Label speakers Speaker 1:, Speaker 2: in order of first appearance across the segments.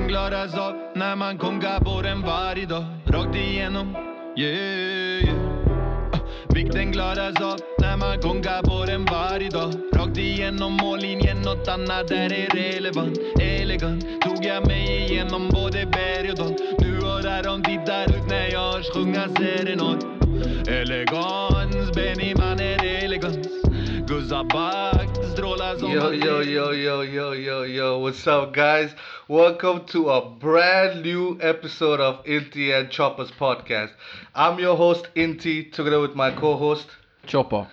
Speaker 1: den glad av när man kongar på den varje dag. Rakt igenom, yeah, yeah ah, Vikten glada av när man kongar på den varje dag. Rakt igenom mållinjen, något annat där är relevant. Elegant. Tog jag mig igenom både berg och dal. Nu och där de tittar ut när jag hörs sjunga serenad. Elegans, Benny man är elegans. Guzzabak strålar som
Speaker 2: Yo, yo, yo, yo, yo, yo, yo. What's up, guys? Welcome to a brand new episode of Inti and Choppers podcast. I'm your host, Inti, together with my co host.
Speaker 3: Chopper.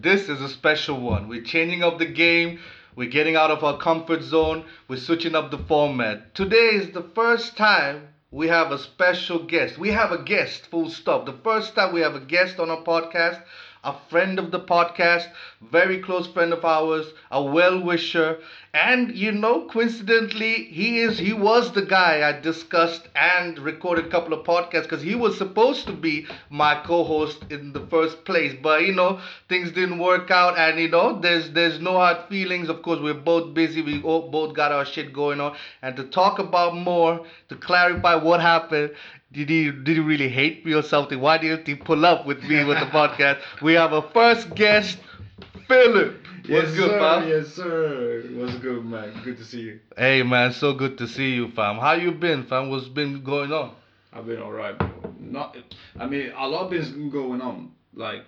Speaker 2: This is a special one. We're changing up the game. We're getting out of our comfort zone. We're switching up the format. Today is the first time we have a special guest. We have a guest, full stop. The first time we have a guest on our podcast, a friend of the podcast, very close friend of ours, a well wisher, and you know, coincidentally, he is he was the guy I discussed and recorded a couple of podcasts because he was supposed to be my co-host in the first place, but you know, things didn't work out, and you know, there's there's no hard feelings. Of course, we're both busy. We both got our shit going on, and to talk about more, to clarify what happened. Did you did he really hate me or something? Why didn't he pull up with me with the podcast? We have a first guest, Philip. What's good,
Speaker 4: sir,
Speaker 2: fam?
Speaker 4: Yes, sir. What's good, man? Good to see you.
Speaker 2: Hey man, so good to see you, fam. How you been, fam? What's been going on?
Speaker 4: I've been alright, bro. Not, I mean, a lot been going on, like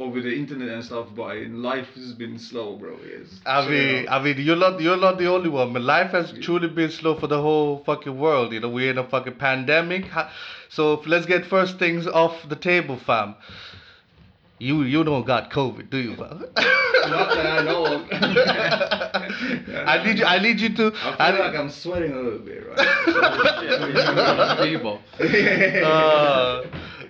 Speaker 4: over the internet and stuff, but in life has been slow, bro. Yes.
Speaker 2: I
Speaker 4: Straight
Speaker 2: mean. I mean, you're not you're not the only one. But life has truly been slow for the whole fucking world. You know, we're in a fucking pandemic. So let's get first things off the table, fam. You you don't got COVID, do you, fam?
Speaker 4: Not that I know of.
Speaker 2: I need you. I need you to.
Speaker 4: I feel
Speaker 2: I
Speaker 4: like I'm sweating a little bit, right?
Speaker 3: Feeble.
Speaker 2: uh,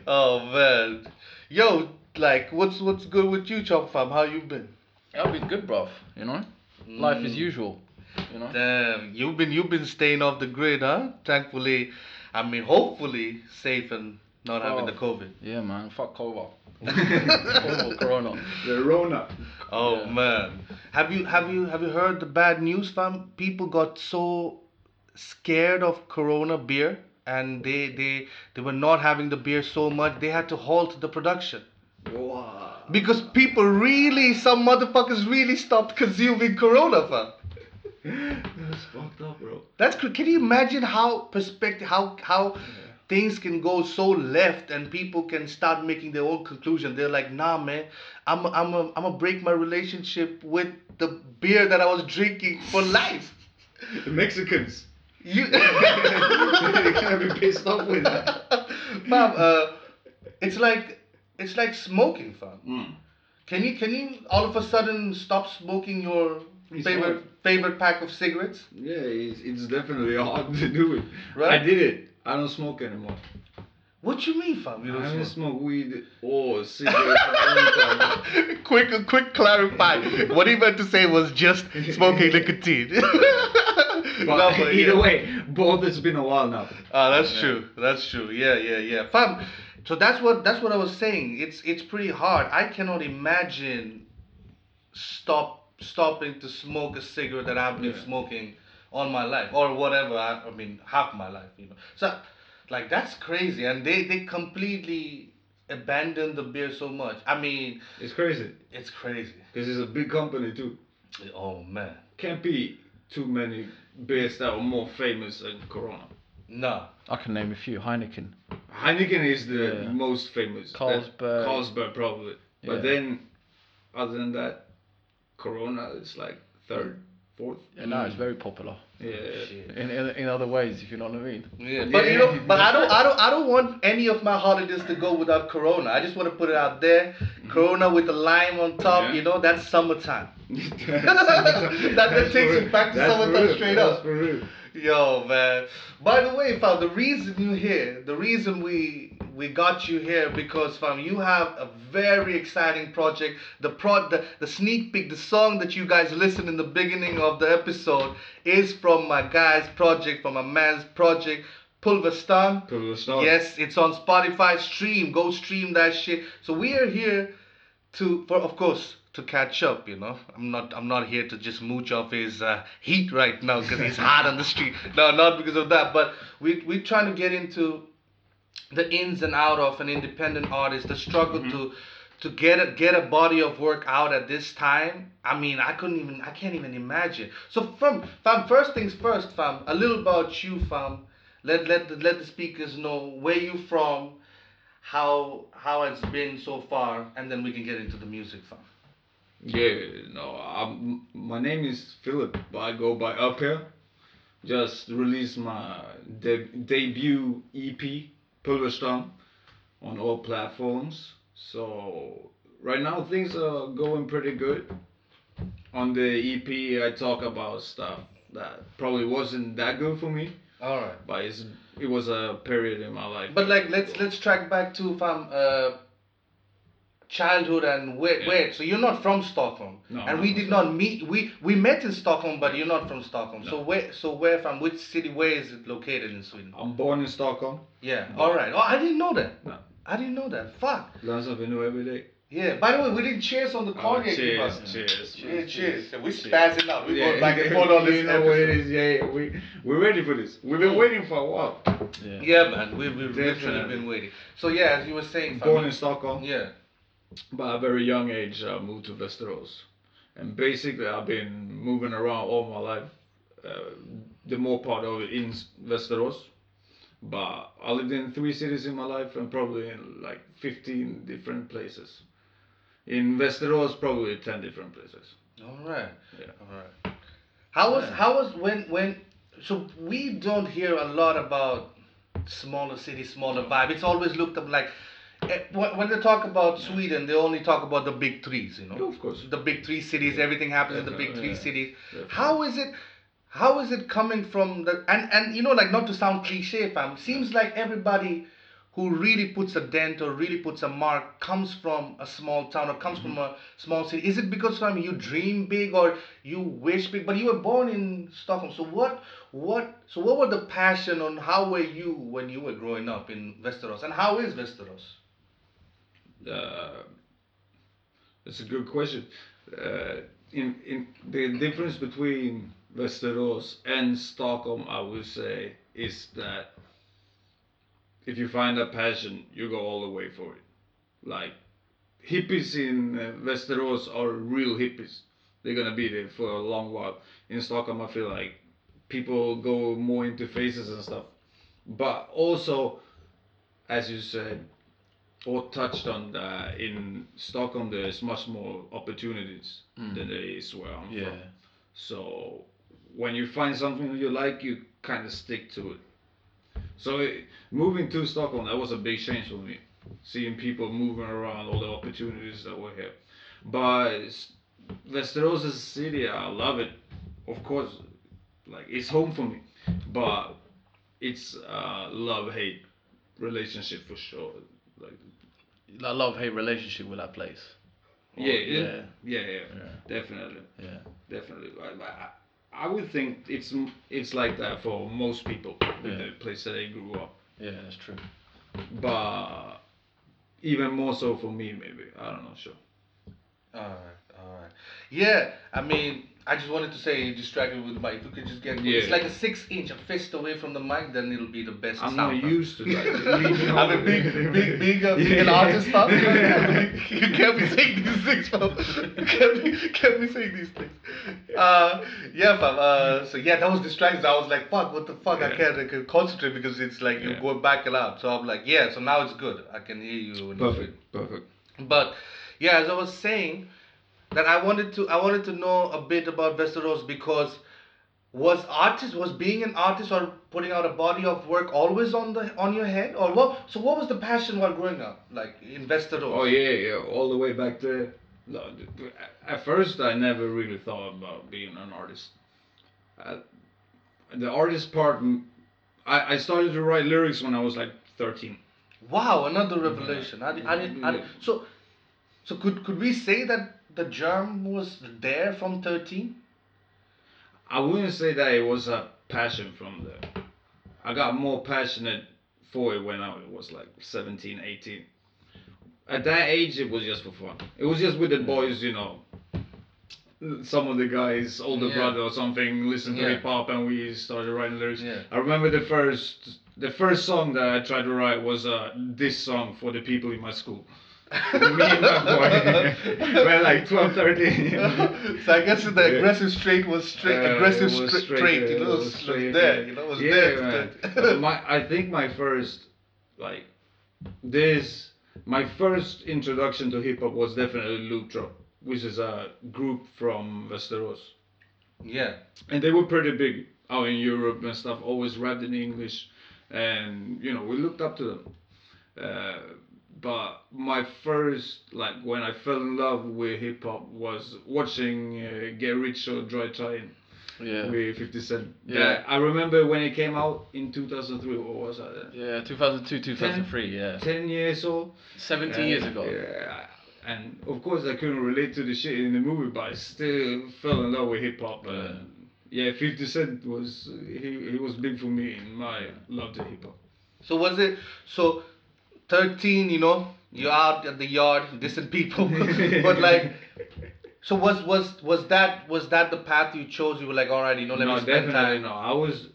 Speaker 2: oh man, yo, like, what's what's good with you, Chop fam? How you been?
Speaker 3: I've been good, bruv. You know, life as mm. usual. You know.
Speaker 2: Damn, you've been you've been staying off the grid, huh? Thankfully, I mean, hopefully safe and not having the
Speaker 3: Oh.
Speaker 2: COVID.
Speaker 3: Yeah, man. Fuck COVID. COVID, Corona.
Speaker 4: the Rona.
Speaker 2: Oh
Speaker 3: Yeah.
Speaker 2: man, have you have you have you heard the bad news, fam? People got so scared of Corona beer, and they they they were not having the beer so much they had to halt the production.
Speaker 4: Wow.
Speaker 2: Because people really, some motherfuckers really stopped consuming Corona, fam.
Speaker 4: That's fucked up, bro.
Speaker 2: That's can you imagine how perspective how how things can go so left and people can start making their own conclusion. They're like, nah, man, I'm I'm i I'm gonna break my relationship with the beer that I was drinking for life.
Speaker 4: The Mexicans.
Speaker 2: You,
Speaker 4: They're gonna be pissed off with that.
Speaker 2: fam, uh, it's like it's like smoking, fam.
Speaker 4: Mm.
Speaker 2: Can you can you all of a sudden stop smoking your
Speaker 4: It's
Speaker 2: favorite
Speaker 4: hard.
Speaker 2: favorite pack of cigarettes?
Speaker 4: Yeah, it's, it's definitely hard to do it.
Speaker 2: Right.
Speaker 4: I did it. I don't smoke anymore.
Speaker 2: What you mean, fam? You
Speaker 4: I
Speaker 2: don't
Speaker 4: haven't
Speaker 2: smoke?
Speaker 4: weed or cigarettes in a long time.
Speaker 2: quick, quick clarify. what he meant to say was just smoking nicotine.
Speaker 4: But
Speaker 2: No, but
Speaker 4: either
Speaker 2: yeah.
Speaker 4: way, both it's been a while now.
Speaker 2: Ah, that's
Speaker 4: Yeah.
Speaker 2: true. That's true. Yeah, yeah, yeah. Fam, so that's what that's what I was saying. It's it's pretty hard. I cannot imagine stop stopping to smoke a cigarette that I've been
Speaker 4: Yeah.
Speaker 2: smoking all my life or whatever. I, I mean, half my life, you know. So, like that's crazy, and they they completely abandoned the beer so much. I mean,
Speaker 4: It's crazy
Speaker 2: it's crazy.
Speaker 4: because it's a big company too.
Speaker 2: Oh man,
Speaker 4: Can't be too many beers that are more famous than Corona.
Speaker 2: No.
Speaker 3: I can name a few. Heineken.
Speaker 4: Heineken is the
Speaker 3: Yeah.
Speaker 4: most famous. That-
Speaker 3: Carlsberg.
Speaker 4: Carlsberg probably. But
Speaker 3: Yeah.
Speaker 4: then, other than that, Corona is like third, fourth.
Speaker 3: Yeah, no, it's very popular.
Speaker 4: Yeah.
Speaker 2: Shit.
Speaker 3: In, in in other ways, if you know what I mean.
Speaker 2: Yeah, but you know, but I don't, I don't, I don't want any of my holidays to go without Corona. I just want to put it out there. Corona with the lime on top,
Speaker 4: Yeah.
Speaker 2: you know, that's summertime.
Speaker 4: that,
Speaker 2: that takes it back to summertime straight up.
Speaker 4: For real.
Speaker 2: Yo, man. By the way, fam, the reason you here, the reason we we got you here because fam, you have a very exciting project. The pro the, the sneak peek, the song that you guys listened in the beginning of the episode is from my guy's project, from my man's project, Pulverstan.
Speaker 4: Pulverstan.
Speaker 2: Yes, it's on Spotify. Stream, go stream that shit. So we are here to, for of course, to catch up. You know, I'm not I'm not here to just mooch off his uh, heat right now because he's hot on the street. No, not because of that. But we we're trying to get into the ins and out of an independent artist, the struggle to to get a get a body of work out at this time. I mean, I couldn't even I can't even imagine. So from fam, first things first, fam, a little about you, fam. Let let the, let the speakers know where you from, how how it's been so far, and then we can get into the music, fam.
Speaker 4: Yeah, no, I'm, my name is Philip, but I go by Up Here. Just released my de- debut EP, Pulverstrand, on all platforms. So right now things are going pretty good. On the EP, I talk about stuff that probably wasn't that good for me,
Speaker 2: All right.
Speaker 4: but it's, it was a period in my life.
Speaker 2: But like let's let's track back to fam uh childhood and where
Speaker 4: Yeah.
Speaker 2: where so you're not from Stockholm.
Speaker 4: No,
Speaker 2: and we did
Speaker 4: from
Speaker 2: not meet we we met in Stockholm but you're not from Stockholm. So where so where from which city where is it located in Sweden?
Speaker 4: I'm born in Stockholm.
Speaker 2: Yeah.
Speaker 4: No.
Speaker 2: All right. Oh, I didn't know that.
Speaker 4: No.
Speaker 2: I didn't know that. Fuck.
Speaker 4: Learn something new every day.
Speaker 2: Yeah. By the way, we didn't cheers on the
Speaker 4: Oh,
Speaker 2: cognac.
Speaker 4: cheers,
Speaker 2: bus.
Speaker 4: cheers,
Speaker 2: Yeah, cheers. We
Speaker 4: Cheers.
Speaker 2: spazzing out. We going back and forth on
Speaker 4: you
Speaker 2: this
Speaker 4: know what it
Speaker 2: episode.
Speaker 4: is. Yeah, yeah, we we're ready for this. We've been waiting for a while.
Speaker 3: Yeah.
Speaker 2: Yeah, man. We we've literally been waiting. So yeah, as you were saying, fam,
Speaker 4: Born in Stockholm,
Speaker 2: Yeah.
Speaker 4: At a very young age, I moved to Västerås, and basically I've been moving around all my life. Uh, the more part of it in Västerås, but I lived in three cities in my life and probably in like 15 different places. In Västerås, probably 10 different places.
Speaker 2: All right.
Speaker 4: Yeah.
Speaker 2: All right. How was
Speaker 3: Yeah.
Speaker 2: how was when when so we don't hear a lot about smaller cities, smaller vibe. It's always looked up like Eh, when when they talk about Sweden, they only talk about the big threes. You know,
Speaker 4: Yeah, of course.
Speaker 2: the big three cities. Everything happens in the big three
Speaker 4: yeah.
Speaker 2: cities. How is it? How is it coming from the and and you know like not to sound cliche, fam. Seems like everybody who really puts a dent or really puts a mark comes from a small town or comes from mm-hmm. a small city. Is it because fam you dream big or you wish big, but you were born in Stockholm? So what what so what were the passion on how were you when you were growing up in Västerås and how is Västerås?
Speaker 4: Uh, that's a good question. Uh, in in the difference between Västerås and Stockholm, I would say, is that if you find a passion, you go all the way for it. Like hippies in uh, are real hippies. They're gonna be there for a long while. In Stockholm, I feel like people go more into faces and stuff. But also, as you said, or touched on that in Stockholm there's much more opportunities
Speaker 3: Mm.
Speaker 4: than there is where I'm
Speaker 3: Yeah.
Speaker 4: from. So when you find something you like, you kind of stick to it. So it, moving to Stockholm, that was a big change for me. Seeing people moving around, all the opportunities that were here. But Västerås is a city, I love it. Of course, like it's home for me. But it's a love-hate relationship for sure. Like
Speaker 3: Like love hate relationship with that place. Or-
Speaker 4: yeah, yeah,
Speaker 3: yeah,
Speaker 4: yeah, yeah,
Speaker 3: Yeah.
Speaker 4: definitely,
Speaker 3: yeah.
Speaker 4: definitely. I, I, I would think it's it's like that for most people with
Speaker 3: Yeah.
Speaker 4: the place that they grew up,
Speaker 3: Yeah, that's true.
Speaker 4: but even more so for me, maybe. I don't know, sure.
Speaker 2: All right, all right. Yeah, I mean, I just wanted to say, distracted with the mic. If you could just get, it's like a six inch, a fist away from the mic, then it'll be the best
Speaker 4: I'm
Speaker 2: sound.
Speaker 4: not used to that.
Speaker 2: I mean,
Speaker 4: over.
Speaker 2: big, big, big, uh, big an
Speaker 4: Yeah.
Speaker 2: artist stuff. you can't be saying these things, fam. You can't be, can't be saying these things. Uh, yeah, fam. Uh, so yeah, that was distracting. I was like, fuck, what the fuck? I can't, I can't concentrate because it's like you're
Speaker 4: Yeah.
Speaker 2: going back a lot. So I'm like, yeah. So now it's good. I can hear you-
Speaker 4: Perfect, perfect.
Speaker 2: but yeah, as I was saying, that I wanted to I wanted to know a bit about Västerås because was artist was being an artist or putting out a body of work always on the on your head or what? So what was the passion while growing up like in Västerås?
Speaker 4: Oh yeah, yeah, all the way back there. No, At first, I never really thought about being an artist. Uh, the artist part, mm, I, I started to write lyrics when I was like 13.
Speaker 2: Wow, another revelation. I, di- I I didn't, so so could could we say that the germ was there from 13?
Speaker 4: I wouldn't say that it was a passion from there. I got more passionate for it when I was like 17, 18. at that age it was just for fun. It was just with the boys, you know. Some of the guys, older
Speaker 2: Yeah.
Speaker 4: brother or something, listened to
Speaker 2: Yeah.
Speaker 4: hip hop and we started writing lyrics.
Speaker 2: Yeah.
Speaker 4: I remember the first the first song that I tried to write was uh, this song for the people in my school. Me and my boy were like 12, 13.
Speaker 2: so I guess the
Speaker 4: Yeah.
Speaker 2: aggressive straight was straight,
Speaker 4: Uh,
Speaker 2: aggressive
Speaker 4: was
Speaker 2: stra-
Speaker 4: straight,
Speaker 2: straight, you know,
Speaker 4: was
Speaker 2: was,
Speaker 4: straight,
Speaker 2: there,
Speaker 4: uh,
Speaker 2: you know, it was
Speaker 4: yeah,
Speaker 2: there.
Speaker 4: my, I think my first, like, this, my first introduction to hip hop was definitely Looptroop, which is a group from Västerås.
Speaker 2: yeah.
Speaker 4: And they were pretty big out in Europe and stuff, always rapped in English. And, you know, we looked up to them. Uh, but my first, like, when I fell in love with hip hop was watching uh, Get Rich or Die Tryin'
Speaker 3: Yeah.
Speaker 4: with 50 Cent.
Speaker 3: Yeah.
Speaker 4: That- I remember when it came out in 2003, what was that?
Speaker 3: Yeah, 2002, 2003, yeah.
Speaker 4: 10 years old.
Speaker 3: 17
Speaker 4: Uh,
Speaker 3: years ago.
Speaker 4: Yeah. And of course, I couldn't relate to the shit in the movie, but I still fell in love with hip hop. And yeah, 50 Cent was, he, he was big for me in my love to hip hop.
Speaker 2: So was it so? Thirteen, you know, you're out at the yard dissing people, but like, so was was was that was that the path you chose? You were like, all right, you know, let
Speaker 4: no,
Speaker 2: me spend
Speaker 4: definitely
Speaker 2: time.
Speaker 4: no. I was,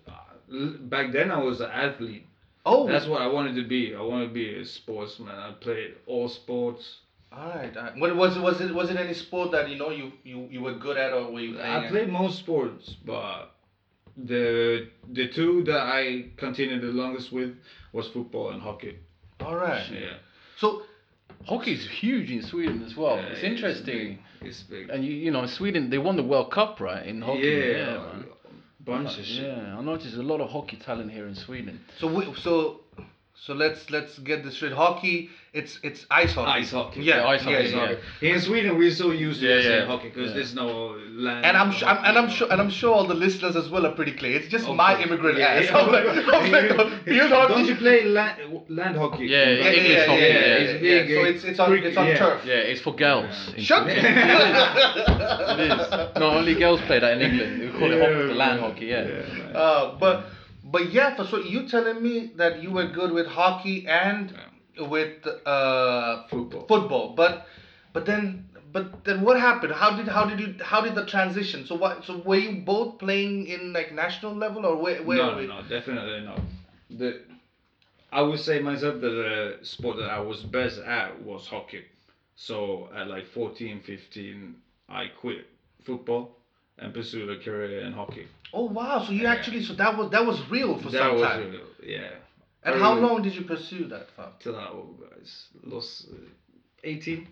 Speaker 4: back then I was an athlete.
Speaker 2: Oh,
Speaker 4: That's what I wanted to be. I wanted to be a sportsman. I played all sports.
Speaker 2: all right. all right. What was it? Was it was it any sport that you know you you, you were good at or were you?
Speaker 4: I
Speaker 2: at?
Speaker 4: played most sports, but the the two that I continued the longest with was football and hockey.
Speaker 2: All right.
Speaker 4: Yeah,
Speaker 2: So
Speaker 3: Hockey's huge in Sweden as well.
Speaker 4: Yeah,
Speaker 3: it's interesting.
Speaker 4: big. It's big.
Speaker 3: And you, you know, Sweden, they won the World Cup, right? In hockey.
Speaker 4: yeah,
Speaker 3: man.
Speaker 4: bunch of shit.
Speaker 3: Yeah, I noticed a lot of hockey talent here in Sweden.
Speaker 2: so we, so so let's let's get this straight. Hockey, it's it's ice hockey.
Speaker 4: Ice hockey.
Speaker 2: Yeah,
Speaker 3: Yeah, ice
Speaker 2: yeah,
Speaker 3: hockey,
Speaker 2: yeah.
Speaker 3: yeah.
Speaker 4: In Sweden, we're so used to
Speaker 3: Yeah, yeah,
Speaker 4: hockey because
Speaker 3: yeah.
Speaker 4: there's no land.
Speaker 2: And I'm sure, I'm, and I'm sure, and I'm sure all the listeners as well are pretty clear. It's just
Speaker 4: Of
Speaker 2: my immigrant
Speaker 4: Yeah,
Speaker 2: ass.
Speaker 4: yeah.
Speaker 2: I'm like, I'm like, field hockey.
Speaker 4: Don't you play land, land hockey?
Speaker 3: Yeah,
Speaker 2: Yeah,
Speaker 3: English
Speaker 2: yeah,
Speaker 3: hockey,
Speaker 2: yeah,
Speaker 3: yeah,
Speaker 2: yeah,
Speaker 4: it's
Speaker 2: yeah.
Speaker 4: big,
Speaker 2: So it's it's on it's on
Speaker 4: yeah.
Speaker 2: turf.
Speaker 3: Yeah, it's for girls. in
Speaker 2: Shut
Speaker 3: Sweden. It is. No, only girls play that in England. We call it hockey, the land hockey, yeah.
Speaker 4: man.
Speaker 2: Uh, but but yeah, so you telling me that you were good with hockey and with uh,
Speaker 4: Football.
Speaker 2: football, but but then but then what happened? How did how did you how did the transition? So what? So were you both playing in like national level or where? where
Speaker 4: no,
Speaker 2: were-
Speaker 4: no, no, definitely not. The, I would say myself that the sport that I was best at was hockey. So at like 14, 15, I quit football and pursued a career in hockey.
Speaker 2: Oh wow! So you
Speaker 4: Yeah.
Speaker 2: actually so that was that was real for
Speaker 4: that
Speaker 2: some
Speaker 4: was
Speaker 2: time.
Speaker 4: real, yeah.
Speaker 2: And
Speaker 4: I
Speaker 2: how
Speaker 4: really-
Speaker 2: long did you pursue that for?
Speaker 4: Till I was lost uh, 18,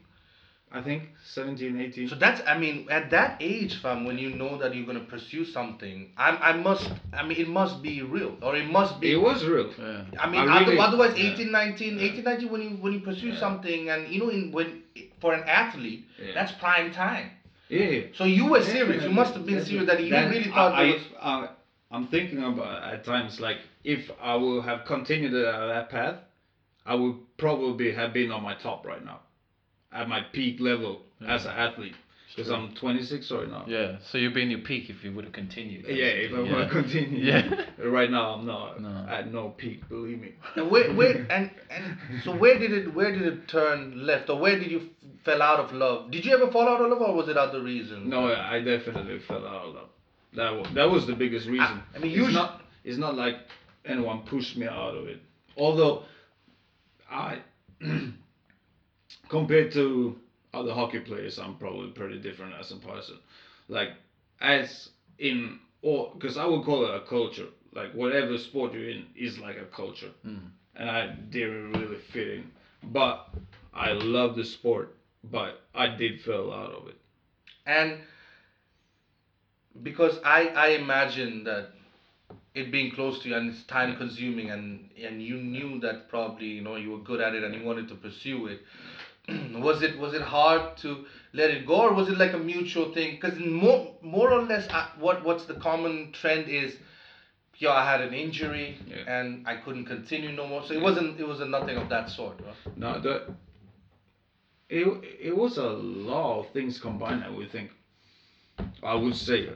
Speaker 4: I think 17, 18.
Speaker 2: So that's I mean at that age, fam, when you know that you're gonna pursue something, I I must I mean it must be real or it must be.
Speaker 4: it was real.
Speaker 3: Yeah.
Speaker 2: I mean,
Speaker 4: I really-
Speaker 2: otherwise,
Speaker 4: yeah.
Speaker 2: 18, 19, 18, 19, when you when you pursue
Speaker 4: Yeah.
Speaker 2: something, and you know, in when for an athlete,
Speaker 4: Yeah.
Speaker 2: that's prime time.
Speaker 4: Yeah, yeah.
Speaker 2: So you were serious. You must have been serious that you
Speaker 4: Then
Speaker 2: really thought
Speaker 4: I. I, I, I'm thinking about at times like if I would have continued uh, that path, I would probably have been on my top right now, at my peak level as an athlete. Because I'm 26 right now.
Speaker 3: Yeah, so you'd be in your peak if you would have continued.
Speaker 4: Yeah, if I
Speaker 3: basically,
Speaker 4: want to continue.
Speaker 3: Yeah.
Speaker 4: Right now, I'm not
Speaker 3: No.
Speaker 4: at no peak. Believe me.
Speaker 2: And where, where, and, and so where did it where did it turn left or where did you f- fell out of love? Did you ever fall out of love or was it other reasons?
Speaker 4: No, I definitely fell out of love. That was, that was the biggest reason.
Speaker 2: I mean,
Speaker 4: it's
Speaker 2: usually-
Speaker 4: not it's not like anyone pushed me out of it. Although I compared to other hockey players, I'm probably pretty different as a person. Like as in or because I would call it a culture. Like whatever sport you're in is like a culture, mm-hmm. and I didn't really fit in. But I love the sport, but I did fell out of it.
Speaker 2: And because I I imagine that it being close to you and it's time consuming and and you knew that probably you know you were good at it and you wanted to pursue it. was it was it hard to let it go or was it like a mutual thing? Because more more or less uh, what what's the common trend is. Yeah, I had an injury
Speaker 4: Yeah.
Speaker 2: and I couldn't continue no more. So it wasn't it wasn't nothing of that sort. Right?
Speaker 4: No, the it it was a lot of things combined. I would think. I would say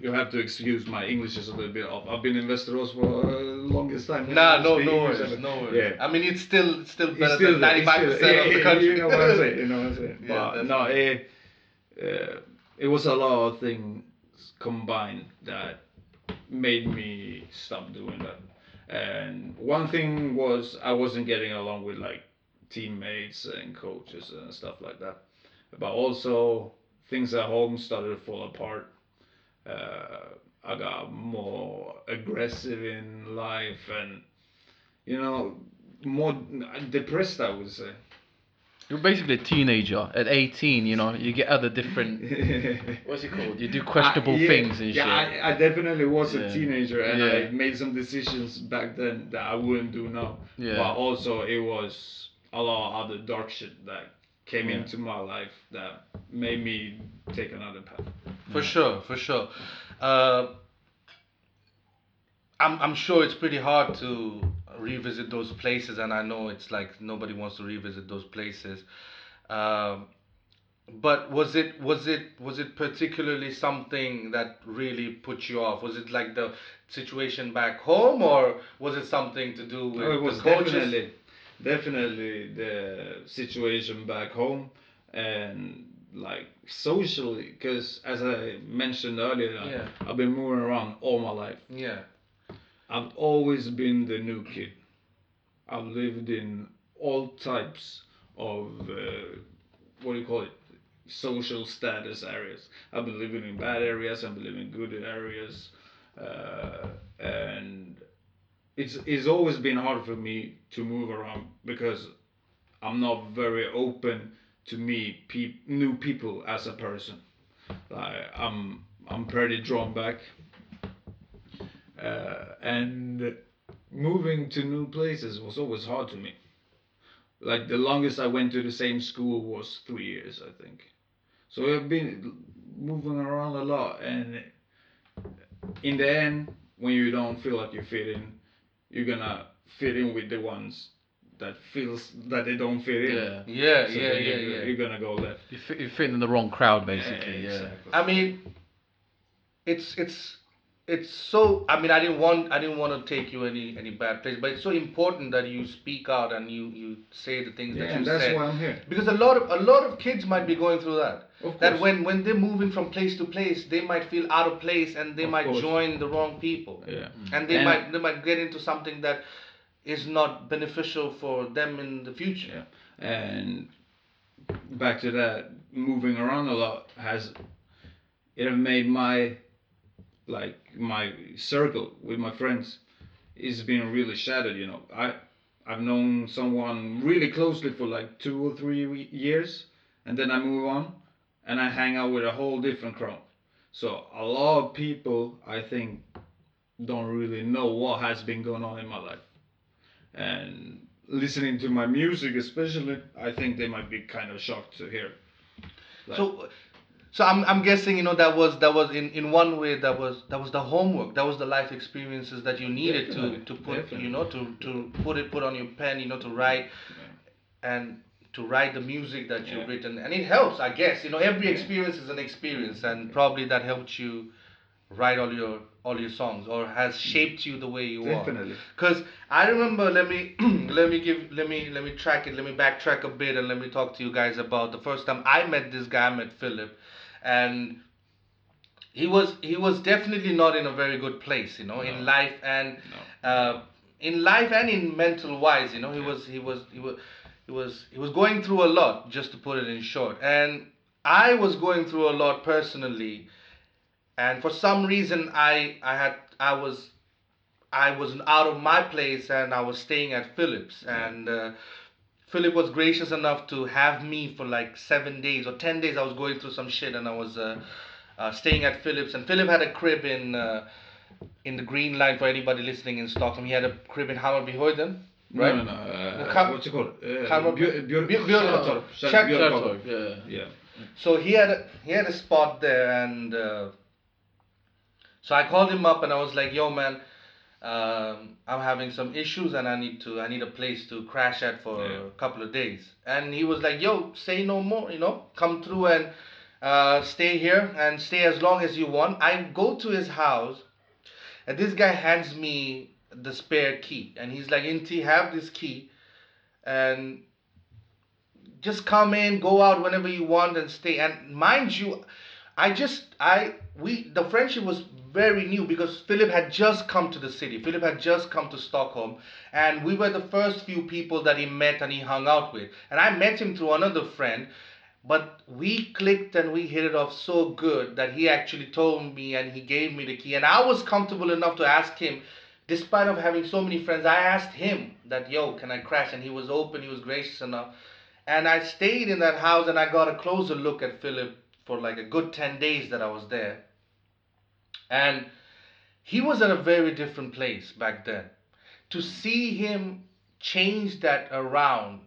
Speaker 4: you have to excuse my English is a little bit off. I've been in Västerås for uh, longest time.
Speaker 2: Nah, no, no worries,
Speaker 4: and-
Speaker 2: no worries.
Speaker 4: Yeah.
Speaker 2: I mean, it's still still better
Speaker 4: still
Speaker 2: than ninety five percent of the country.
Speaker 4: You know what I'm saying? You know what I'm saying?
Speaker 2: Yeah,
Speaker 4: but no, it, uh, it was a lot of things combined that made me stop doing that. And one thing was I wasn't getting along with like teammates and coaches and stuff like that. But also things at home started to fall apart. Uh, I got more aggressive in life and you know more depressed I would say.
Speaker 3: You're basically a teenager at 18. You know, you get other different. What's it called? You do questionable
Speaker 4: I- yeah,
Speaker 3: things and
Speaker 4: yeah,
Speaker 3: shit.
Speaker 4: I, I definitely was
Speaker 3: Yeah.
Speaker 4: a teenager and
Speaker 3: Yeah.
Speaker 4: I made some decisions back then that I wouldn't do now.
Speaker 3: Yeah.
Speaker 4: But also it was a lot of other dark shit that came
Speaker 3: Yeah.
Speaker 4: into my life that made me take another path.
Speaker 2: For sure, for sure. Uh, I'm I'm sure it's pretty hard to revisit those places, and I know it's like nobody wants to revisit those places. Um, but was it was it was it particularly something that really put you off? Was it like the situation back home, or was it something to do with
Speaker 4: Oh, it was
Speaker 2: the coaches?
Speaker 4: definitely, definitely the situation back home and like socially, because as I mentioned earlier,
Speaker 2: Yeah.
Speaker 4: I've been moving around all my life.
Speaker 2: Yeah,
Speaker 4: I've always been the new kid. I've lived in all types of uh, what do you call it? Social status areas. I've been living in bad areas. I've been living in good areas, uh, and it's it's always been hard for me to move around because I'm not very open to meet peop- new people as a person. Like I'm I'm pretty drawn back uh, and moving to new places was always hard to me. Like the longest I went to the same school was three years, I think. So I've been moving around a lot, and in the end, when you don't feel like you fit in, you're gonna fit in with the ones that feels that they don't fit in.
Speaker 3: Yeah.
Speaker 2: yeah,
Speaker 4: So
Speaker 2: yeah,
Speaker 4: then
Speaker 2: yeah,
Speaker 4: you're,
Speaker 2: yeah.
Speaker 4: You're gonna go left.
Speaker 3: You fit, you fit in the wrong crowd, basically. Yeah.
Speaker 4: exactly.
Speaker 2: I mean, it's it's it's so. I mean, I didn't want I didn't want to take you any any bad place, but it's so important that you speak out and you you say the things
Speaker 4: yeah,
Speaker 2: that you
Speaker 4: and that's
Speaker 2: said
Speaker 4: why I'm here.
Speaker 2: because a lot of a lot of kids might be going through that.
Speaker 4: Of
Speaker 2: That when when they're moving from place to place, they might feel out of place and they
Speaker 4: Of
Speaker 2: might
Speaker 4: course.
Speaker 2: join the wrong people,
Speaker 4: Yeah.
Speaker 2: and they
Speaker 4: And-
Speaker 2: might they might get into something that is not beneficial for them in the future.
Speaker 4: Yeah. And back to that, moving around a lot has it have made my like my circle with my friends is being really shattered. You know, I I've known someone really closely for like two or three years, and then I move on, and I hang out with a whole different crowd. So a lot of people, I think, don't really know what has been going on in my life, and listening to my music, especially, I think they might be kind of shocked to hear. Like-
Speaker 2: So, so I'm, I'm guessing you know that was that was in, in one way that was that was the homework that was the life experiences that you needed to,
Speaker 4: Definitely,
Speaker 2: to put
Speaker 4: definitely.
Speaker 2: you know to, to put it put on your pen you know to write and to write the music that you've
Speaker 4: Yeah.
Speaker 2: written and it helps I guess you know every experience is an experience and probably that helped you write all your all your songs or has shaped you the way you are.
Speaker 4: Definitely.
Speaker 2: Cause I remember, let me let me give let me let me track it. Let me backtrack a bit and let me talk to you guys about the first time I met this guy. I met Philip, and he was he was definitely not in a very good place, you know, in life and
Speaker 4: No.
Speaker 2: uh, in life and in mental wise. You know, he was he was he was he was he was going through a lot. Just to put it in short, and I was going through a lot personally, and for some reason I I had I was I was out of my place and I was staying at Philip's and. Uh, Philip was gracious enough to have me for like seven days or ten days. I was going through some shit and I was uh, uh, staying at Philip's. And Philip had a crib in uh, in the Green Line for anybody listening in Stockholm. He had a crib in Hammarbyhöjden, right?
Speaker 4: No, no, no. Uh, what's it called? Uh.
Speaker 3: Yeah.
Speaker 4: Yeah.
Speaker 2: So he had a, he had a spot there, and uh, so I called him up and I was like, "Yo, man, um, I'm having some issues and I need to I need a place to crash at for
Speaker 4: Yeah.
Speaker 2: a couple of days." And he was like, "Yo, say no more, you know, come through and uh, stay here and stay as long as you want. I go to his house, and this guy hands me the spare key, and he's like, "Inti, have this key, and just come in, go out whenever you want, and stay." And mind you, I just I we the friendship was very new because Philip had just come to the city. Philip had just come to Stockholm, and we were the first few people that he met and he hung out with. And I met him through another friend, but we clicked and we hit it off so good that he actually told me and he gave me the key. And I was comfortable enough to ask him, despite of having so many friends, I asked him that, yo, can I crash? And he was open, he was gracious enough. And I stayed in that house and I got a closer look at Philip for like a good 10 days that I was there. And he was at a very different place back then. To see him change that around,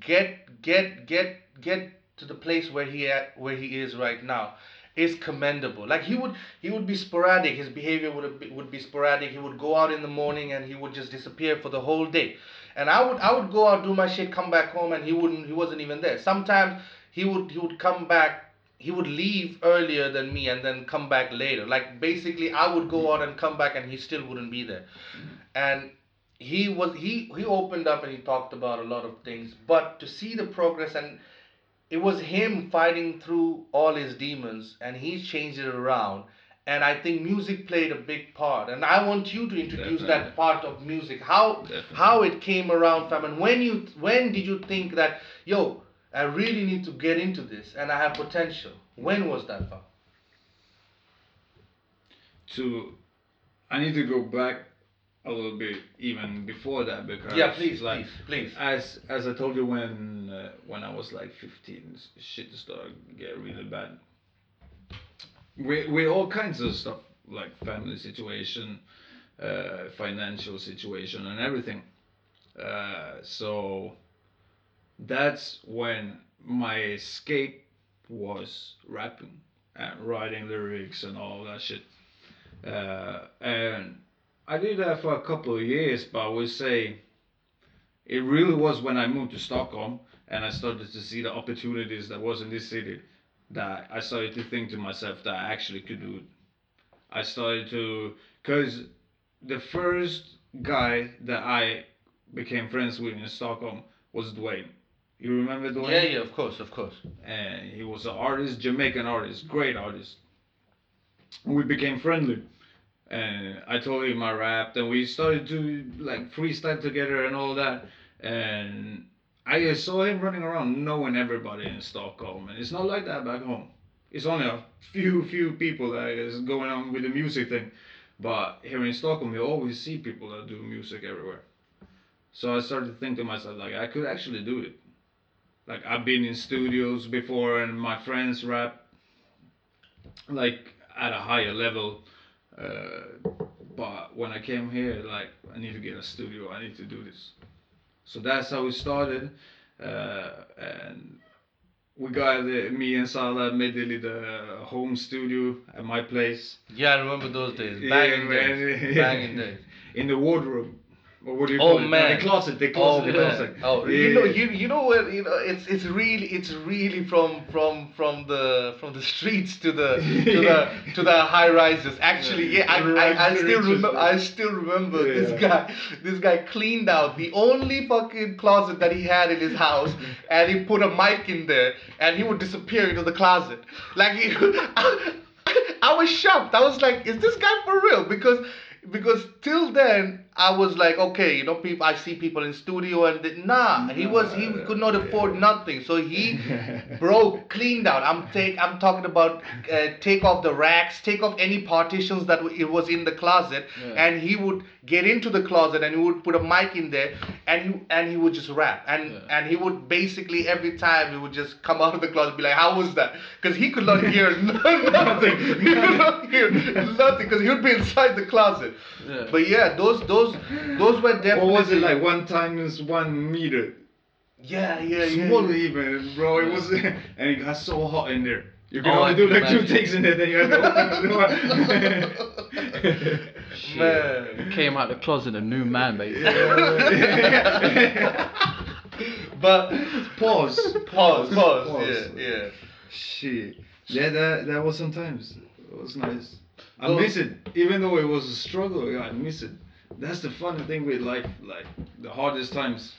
Speaker 2: get get get get to the place where he at where he is right now is commendable. Like he would he would be sporadic. His behavior would be, would be sporadic. He would go out in the morning and he would just disappear for the whole day. And I would I would go out do my shit, come back home and he wouldn't he wasn't even there. Sometimes he would he would come back he would leave earlier than me and then come back later. Like basically I would go out and come back and he still wouldn't be there. And he was he he opened up and he talked about a lot of things, but to see the progress and it was him fighting through all his demons and he's changed it around. And I think music played a big part. And I want you to introduce
Speaker 4: Definitely.
Speaker 2: that part of music. How
Speaker 4: Definitely.
Speaker 2: how it came around fam and when you when did you think that yo I really need to get into this and I have potential. When was that fam?
Speaker 4: to I need to go back a little bit even before that because
Speaker 2: Yeah, please,
Speaker 4: like
Speaker 2: please, please.
Speaker 4: as as I told you when uh, when I was like 15 shit started get really bad with with all kinds of stuff like family situation uh, financial situation and everything uh, so that's when my escape was rapping and writing lyrics and all that shit uh, and I did that for a couple of years, but I would say it really was when I moved to Stockholm and I started to see the opportunities that was in this city that I started to think to myself that I actually could do it. I started to, cause the first guy that I became friends with in Stockholm was Dwayne. You remember Dwayne?
Speaker 2: Yeah, yeah, of course, of course.
Speaker 4: and he was an artist, Jamaican artist, great artist. We became friendly, and I told him I rapped, and we started to like freestyle together and all that. And I saw him running around knowing everybody in Stockholm, and it's not like that back home. It's only a few few people that is going on with the music thing, but here in Stockholm you always see people that do music everywhere. So I started to think to myself like I could actually do it like I've been in studios before and my friends rap like at a higher level uh, but when I came here like I need to get a studio I need to do this so that's how we started uh, and we got uh, me and Salah made a little home studio at my place
Speaker 2: Yeah, I remember those days.
Speaker 4: Yeah,
Speaker 2: Banging
Speaker 4: man.
Speaker 2: days. Banging days.
Speaker 4: in the wardrobe or what do you
Speaker 2: Oh,
Speaker 4: call it? No,
Speaker 2: man.
Speaker 4: the closet the
Speaker 2: Oh,
Speaker 4: closet the
Speaker 2: man. oh,
Speaker 4: Yeah,
Speaker 2: you know, you you know what? You know, it's it's really it's really from from from the from the streets to the to the to the high rises. Actually, yeah, I, I, I still remember I still remember this guy this guy cleaned out the only fucking closet that he had in his house, and he put a mic in there, and he would disappear into the closet. Like he, I was shocked. I was like, is this guy for real? Because because till then I was like, okay, you know, people I see people in studio and th- nah, he was he could not afford nothing, so he broke, cleaned out. I'm take I'm talking about uh, take off the racks, take off any partitions that w- it was in the closet,
Speaker 3: Yeah.
Speaker 2: and he would get into the closet and he would put a mic in there and he and he would just rap and
Speaker 3: Yeah.
Speaker 2: and he would basically every time he would just come out of the closet be like, how was that? Because he could not hear nothing. he could not hear nothing because he would be inside the closet.
Speaker 3: Yeah.
Speaker 2: But yeah, those those those were definitely.
Speaker 4: What was it like? One times one meter.
Speaker 2: Yeah, yeah, yeah.
Speaker 4: Small
Speaker 2: yeah.
Speaker 4: even, bro. It was, and it got so hot in there. You can
Speaker 2: Oh, I
Speaker 4: only do
Speaker 2: can
Speaker 4: like two
Speaker 2: imagine.
Speaker 4: takes in there, then you have to open the door.
Speaker 3: Shit.
Speaker 2: Man.
Speaker 3: Came out the closet a new man, basically.
Speaker 2: But
Speaker 4: Pause.
Speaker 2: pause, pause.
Speaker 4: Pause.
Speaker 2: Yeah, yeah.
Speaker 4: Shit. Yeah, that that was sometimes. It was nice. I
Speaker 2: Well-
Speaker 4: miss it, even though it was a struggle. I miss it. That's the funny thing with life. Like the hardest times.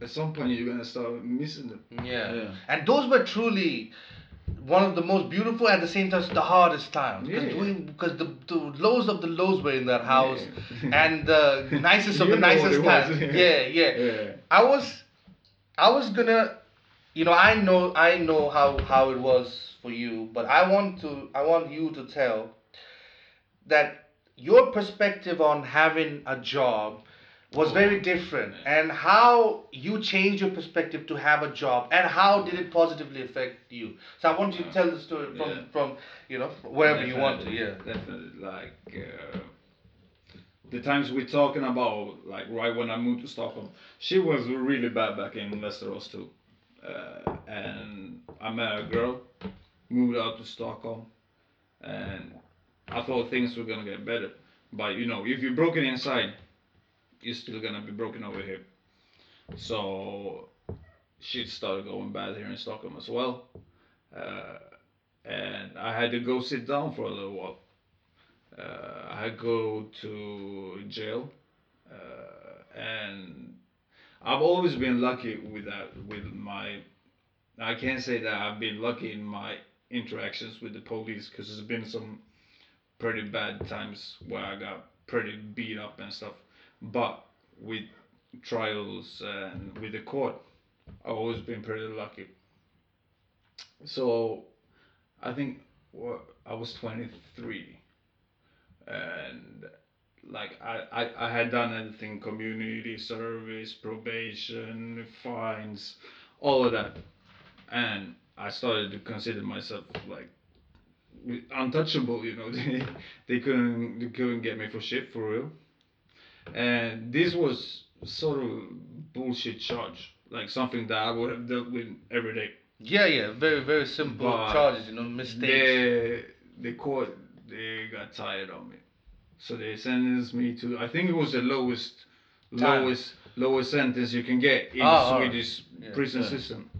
Speaker 4: At some point, you're gonna start missing them.
Speaker 2: Yeah.
Speaker 3: Yeah.
Speaker 2: And those were truly one of the most beautiful at the same time the hardest times. Because
Speaker 4: Yeah.
Speaker 2: we because the, the lows of the lows were in that house
Speaker 4: Yeah.
Speaker 2: and the nicest of the nicest times. Yeah, yeah.
Speaker 4: Yeah.
Speaker 2: I was I was gonna you know, I know I know how, how it was for you, but I want to I want you to tell that your perspective on having a job was very different and how you changed your perspective to have a job and how did it positively affect you so i want you to tell the story from
Speaker 4: Yeah.
Speaker 2: from you know wherever you want to yeah
Speaker 4: Definitely. Like uh, the times we're talking about, like right when I moved to Stockholm, she was really bad back in Västerås too. Uh, and I met a girl, moved out to Stockholm, and I thought things were gonna get better. But you know, if you're broken inside, you're still gonna be broken over here. So shit started going bad here in Stockholm as well. Uh, and I had to go sit down for a little while. Uh, I go to jail, uh, and I've always been lucky with that. With my, I can't say that I've been lucky in my interactions with the police because there's been some pretty bad times where I got pretty beat up and stuff. But with trials and with the court, I've always been pretty lucky. So I think well, I was 23 and like I, I, I had done everything community service probation fines all of that and I started to consider myself like untouchable you know they, they couldn't they couldn't get me for shit for real and this was sort of bullshit charge like something that I would have dealt with every day
Speaker 2: yeah yeah very very simple
Speaker 4: But
Speaker 2: charges you know mistakes
Speaker 4: the the court they got tired of me, so they sentenced me to I think it was the lowest
Speaker 2: Time.
Speaker 4: lowest lowest sentence you can get in
Speaker 2: Oh,
Speaker 4: Swedish
Speaker 2: yeah,
Speaker 4: prison
Speaker 2: yeah.
Speaker 4: system.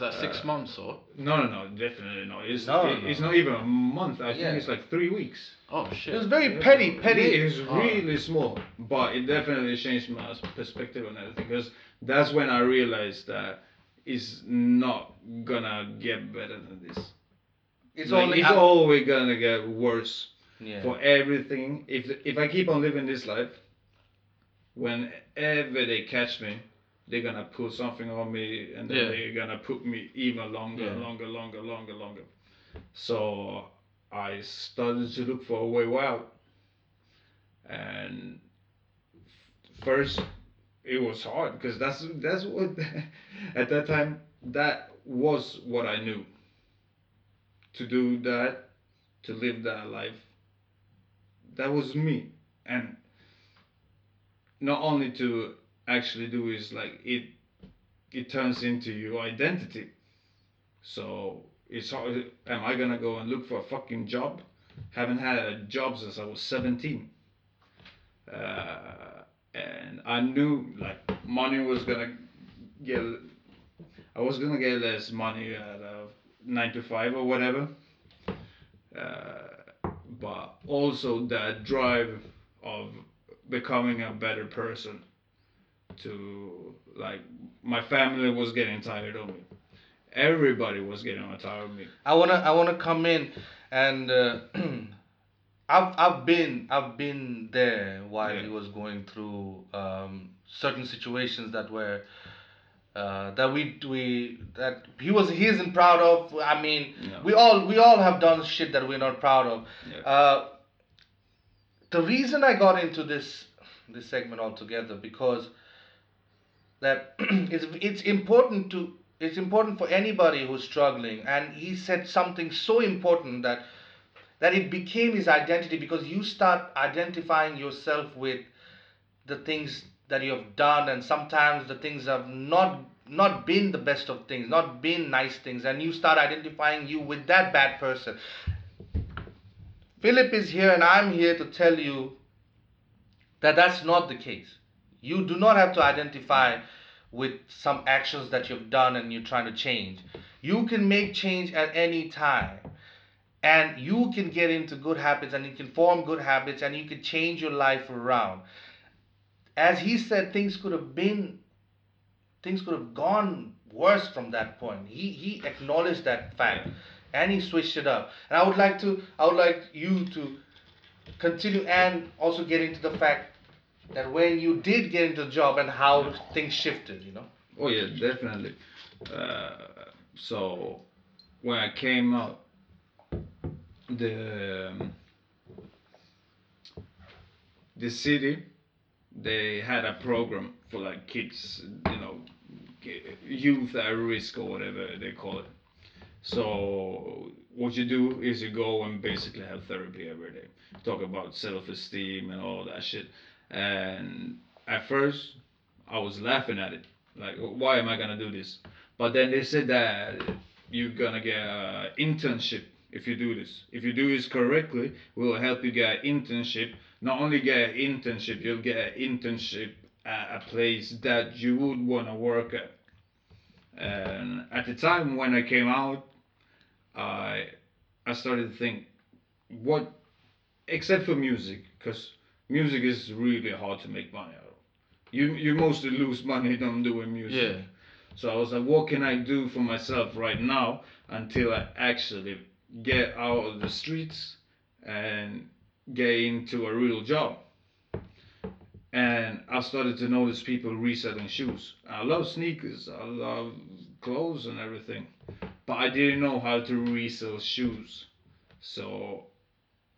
Speaker 3: Was that six
Speaker 4: Uh,
Speaker 3: months or?
Speaker 4: No, no, no, definitely not. It's
Speaker 2: No,
Speaker 4: it-
Speaker 2: no.
Speaker 4: it's not even a month. I
Speaker 2: Yeah.
Speaker 4: think it's like three weeks.
Speaker 3: Oh shit.
Speaker 2: it was very petty petty
Speaker 4: Yeah, it's
Speaker 3: Oh.
Speaker 4: really small, but it definitely changed my perspective on everything because that's when I realized that it's not gonna get better than this.
Speaker 2: it's
Speaker 4: Like,
Speaker 2: only
Speaker 4: it's always gonna get worse
Speaker 2: yeah.
Speaker 4: for everything. If if I keep on living this life, whenever they catch me, they're gonna put something on me, and then
Speaker 3: Yeah.
Speaker 4: they're gonna put me even longer,
Speaker 3: Yeah.
Speaker 4: longer, longer, longer, longer. So I started to look for a way out, and first it was hard because that's that's what at that time that was what I knew. To do that, to live that life, that was me, and not only to actually do is like it it turns into your identity. So it's hard am i gonna go and look for a fucking job? Haven't had a job since i was 17 uh, and i knew like money was gonna get i was gonna get less money at a 9 to 5 or whatever. Uh, but also that drive of becoming a better person to like my family was getting tired of me everybody was getting tired of me
Speaker 2: I wanna I wanna come in and uh, I've I've been I've been there while
Speaker 4: Yeah.
Speaker 2: he was going through um, certain situations that were uh, that we we that he was he isn't proud of. I mean,
Speaker 4: Yeah.
Speaker 2: we all we all have done shit that we're not proud of.
Speaker 4: Yeah.
Speaker 2: Uh, the reason I got into this this segment altogether because that it's it's important to it's important for anybody who's struggling. And he said something so important that that it became his identity because you start identifying yourself with the things that you have done and sometimes the things have not not been the best of things not been nice things. And you start identifying you with that bad person. Philip is here and i'm here to tell you that that's not the case you do not have to identify with some actions that you've done and you're trying to change You can make change at any time. And you can get into good habits and you can form good habits and you can change your life around. As he said, things could have been, things could have gone worse from that point. He he acknowledged that fact and he switched it up. And I would like to I would like you to continue and also get into the fact that when you did get into the job and how things shifted, you know.
Speaker 4: Oh yeah, definitely. Uh, so when I came out, the um, the city they had a program for like kids, you know, youth at risk or whatever they call it. So what you do is you go and basically have therapy every day. Talk about self-esteem and all that shit. And at first, I was laughing at it. Like, why am I gonna do this? But then they said that you're gonna get an internship if you do this. If you do this correctly, we'll help you get an internship. Not only get an internship, you'll get an internship at a place that you would wanna work at. And at the time when I came out, I I started to think, what, except for music, because music is really hard to make money out of. You you mostly lose money on doing music.
Speaker 3: Yeah.
Speaker 4: So I was like, what can I do for myself right now until I actually get out of the streets and get into a real job? And I started to notice people reselling shoes. I love sneakers, I love clothes and everything, but I didn't know how to resell shoes. So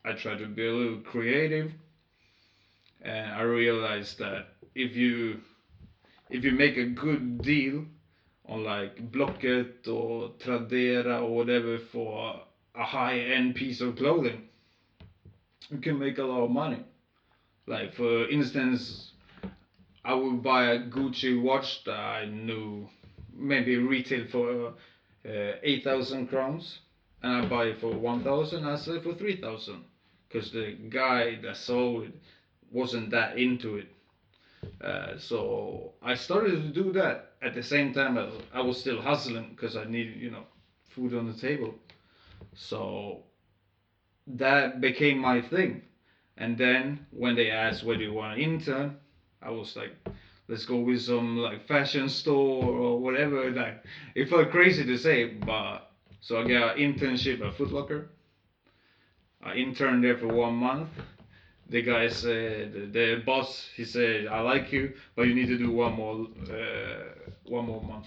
Speaker 4: I tried to be a little creative, and I realized that if you if you make a good deal on like Blocket or Tradera or whatever for a high-end piece of clothing, you can make a lot of money. Like for instance, I would buy a Gucci watch that I knew maybe retail for uh, eight thousand crowns, and I buy it for one thousand. I sell it for three thousand, because the guy that sold it wasn't that into it. Uh, so I started to do that at the same time. I, I was still hustling because I needed, you know, food on the table. So that became my thing. And then when they asked where do you want to intern, I was like, let's go with some like fashion store or whatever. Like it felt crazy to say, but so I got an internship at Foot Locker. I interned there for one month. The guy said, the boss, he said, I like you, but you need to do one more, uh, one more month.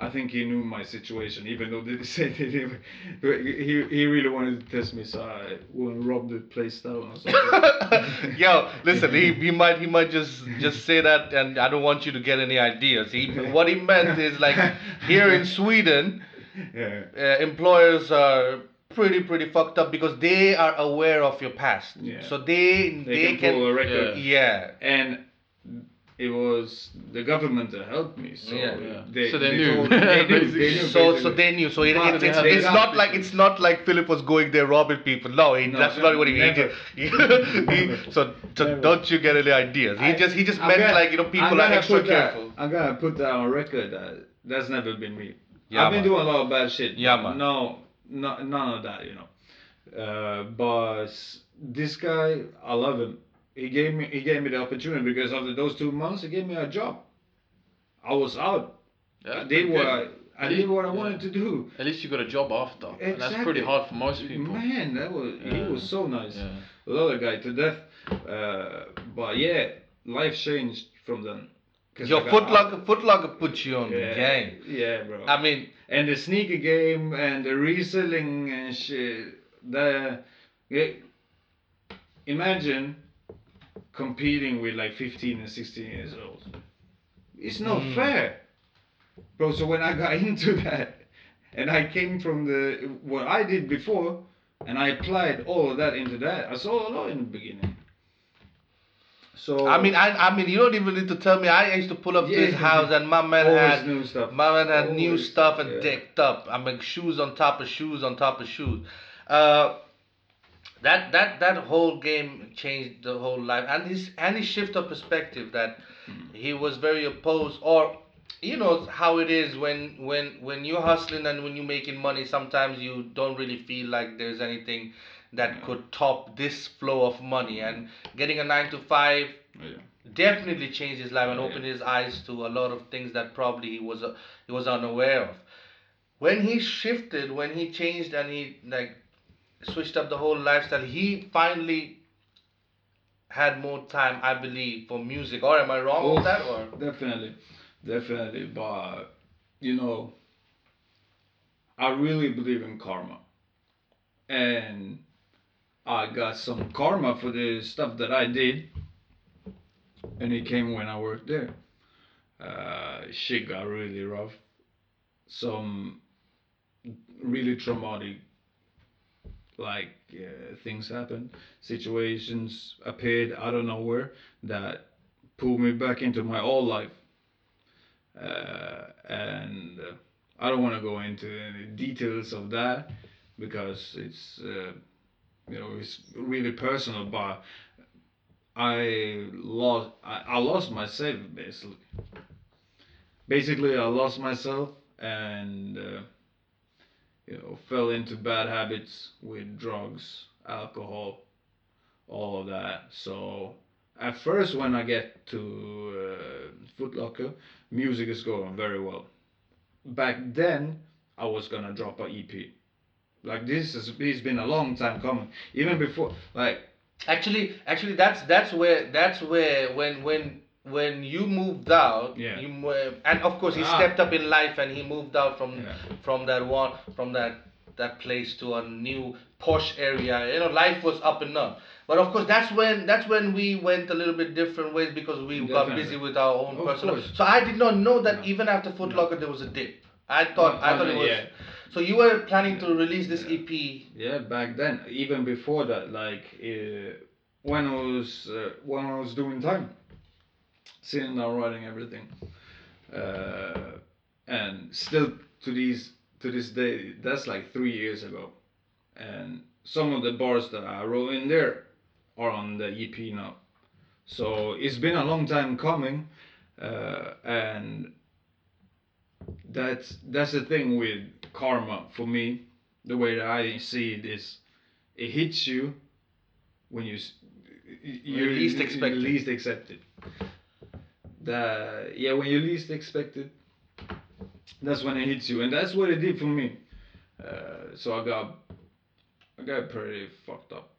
Speaker 4: I think he knew my situation, even though they said they didn't. He, he really wanted to test me, so I wouldn't rob the place down or something.
Speaker 2: Yo, listen, he, he might he might just just say that, and I don't want you to get any ideas. He what he meant is like here in Sweden,
Speaker 4: yeah.
Speaker 2: uh, employers are pretty pretty fucked up because they are aware of your past.
Speaker 4: Yeah.
Speaker 2: So they
Speaker 4: They, can, pull a record.
Speaker 2: yeah.
Speaker 4: And it was the government that helped me. So
Speaker 2: Yeah.
Speaker 3: Yeah.
Speaker 4: They,
Speaker 3: So they knew.
Speaker 4: told- they knew. They knew
Speaker 2: So so they knew. So it,
Speaker 4: But
Speaker 2: it,
Speaker 3: they
Speaker 2: it's,
Speaker 3: have
Speaker 2: not like it's not like Philip was going there robbing people. No, he,
Speaker 4: No,
Speaker 2: that's
Speaker 4: no,
Speaker 2: not what he, he
Speaker 4: never.
Speaker 2: did. He- so so
Speaker 4: Never.
Speaker 2: don't you get any ideas? He
Speaker 4: I-
Speaker 2: just he just
Speaker 4: I'm
Speaker 2: meant
Speaker 4: gonna-
Speaker 2: like you know people are extra
Speaker 4: put that-
Speaker 2: careful.
Speaker 4: I'm gonna put that on record. That that's never been me.
Speaker 2: Yeah,
Speaker 4: I've been
Speaker 2: man.
Speaker 4: doing a lot of bad shit.
Speaker 2: Yeah,
Speaker 4: but
Speaker 2: man.
Speaker 4: No, no, none of that. You know. Uh, but this guy, I love him. He gave me he gave me the opportunity because after those two months, he gave me a job. I was out.
Speaker 3: Yeah,
Speaker 4: I did what. I, I did what I wanted to do.
Speaker 3: At least you got a job after. And that's pretty hard for most people.
Speaker 4: Man, that was he was so nice.
Speaker 3: Yeah.
Speaker 4: Love the guy to death. Uh, but yeah, life changed from then.
Speaker 2: Your
Speaker 4: Footlocker, Footlocker
Speaker 2: Foot
Speaker 4: out.
Speaker 2: Locker, Foot Locker put you on
Speaker 4: yeah,
Speaker 2: the game.
Speaker 4: Yeah, bro.
Speaker 2: I mean,
Speaker 4: and the sneaker game and the reselling and shit. The yeah, imagine competing with like 15 and 16 years old. It's not
Speaker 2: Mm.
Speaker 4: fair, bro. So when I got into that, and I came from the what I did before, and I applied all of that into that, I saw a lot in the beginning. So
Speaker 2: I mean, I, I mean, you don't even need to tell me. I used to pull up to his house, and my man had
Speaker 4: new stuff.
Speaker 2: my man had new stuff and
Speaker 4: yeah.
Speaker 2: decked up. I mean, shoes on top of shoes on top of shoes. Uh, that that that whole game changed the whole life, and his and his shift of perspective that
Speaker 4: Hmm.
Speaker 2: he was very opposed, or you know how it is when when when you're hustling and when you're making money sometimes you don't really feel like there's anything that could top this flow of money. And getting a 9 to 5
Speaker 4: Yeah.
Speaker 2: definitely changed his life and
Speaker 4: Yeah.
Speaker 2: opened his eyes to a lot of things that probably he was uh, he was unaware of. When he shifted when he changed and he like switched up the whole lifestyle he finally had more time i believe for music. Or am i wrong
Speaker 4: Oh,
Speaker 2: with that or?
Speaker 4: Definitely, definitely. But you know, I really believe in karma, and I got some karma for the stuff that I did, and it came when I worked there. Uh, shit got really rough. Some really traumatic, like uh, things happened, situations appeared out of nowhere that pulled me back into my old life. Uh, and uh, I don't want to go into any details of that because it's uh, you know it's really personal. But I lost I, I lost myself basically. Basically, I lost myself and uh, you know fell into bad habits with drugs, alcohol, all of that. So at first when I get to uh, Foot Locker, music is going very well. Back then, I was gonna drop a EP. Like this has it's been a long time coming. Even before, like
Speaker 2: Actually, actually, that's that's where that's where when when when you moved out,
Speaker 4: Yeah.
Speaker 2: you and of course he
Speaker 4: Ah.
Speaker 2: stepped up in life and he moved out from
Speaker 4: Yeah.
Speaker 2: from that one from that that place to a new posh area. You know, life was up and up. But of course, that's when that's when we went a little bit different ways because we got busy with our own
Speaker 4: Of
Speaker 2: personal.
Speaker 4: course.
Speaker 2: So I did not know that
Speaker 4: No.
Speaker 2: even after Footlocker
Speaker 4: No.
Speaker 2: There was a dip. I thought I
Speaker 4: No,
Speaker 2: thought it was.
Speaker 4: yeah.
Speaker 2: So you were planning to release this
Speaker 4: Yeah.
Speaker 2: EP.
Speaker 4: Yeah, back then, even before that, like uh, when I was uh, when I was doing time, sitting down writing everything, uh, and still to these to this day, that's like three years ago, and some of the bars that I wrote in there are on the EP now, so it's been a long time coming, uh, and that's that's the thing with karma for me the way that I see it is, it hits you when you
Speaker 2: you least expect it.
Speaker 4: Least it. The yeah, when you least expect it, that's when it hits you, and that's what it did for me. Uh, so I got, I got pretty fucked up,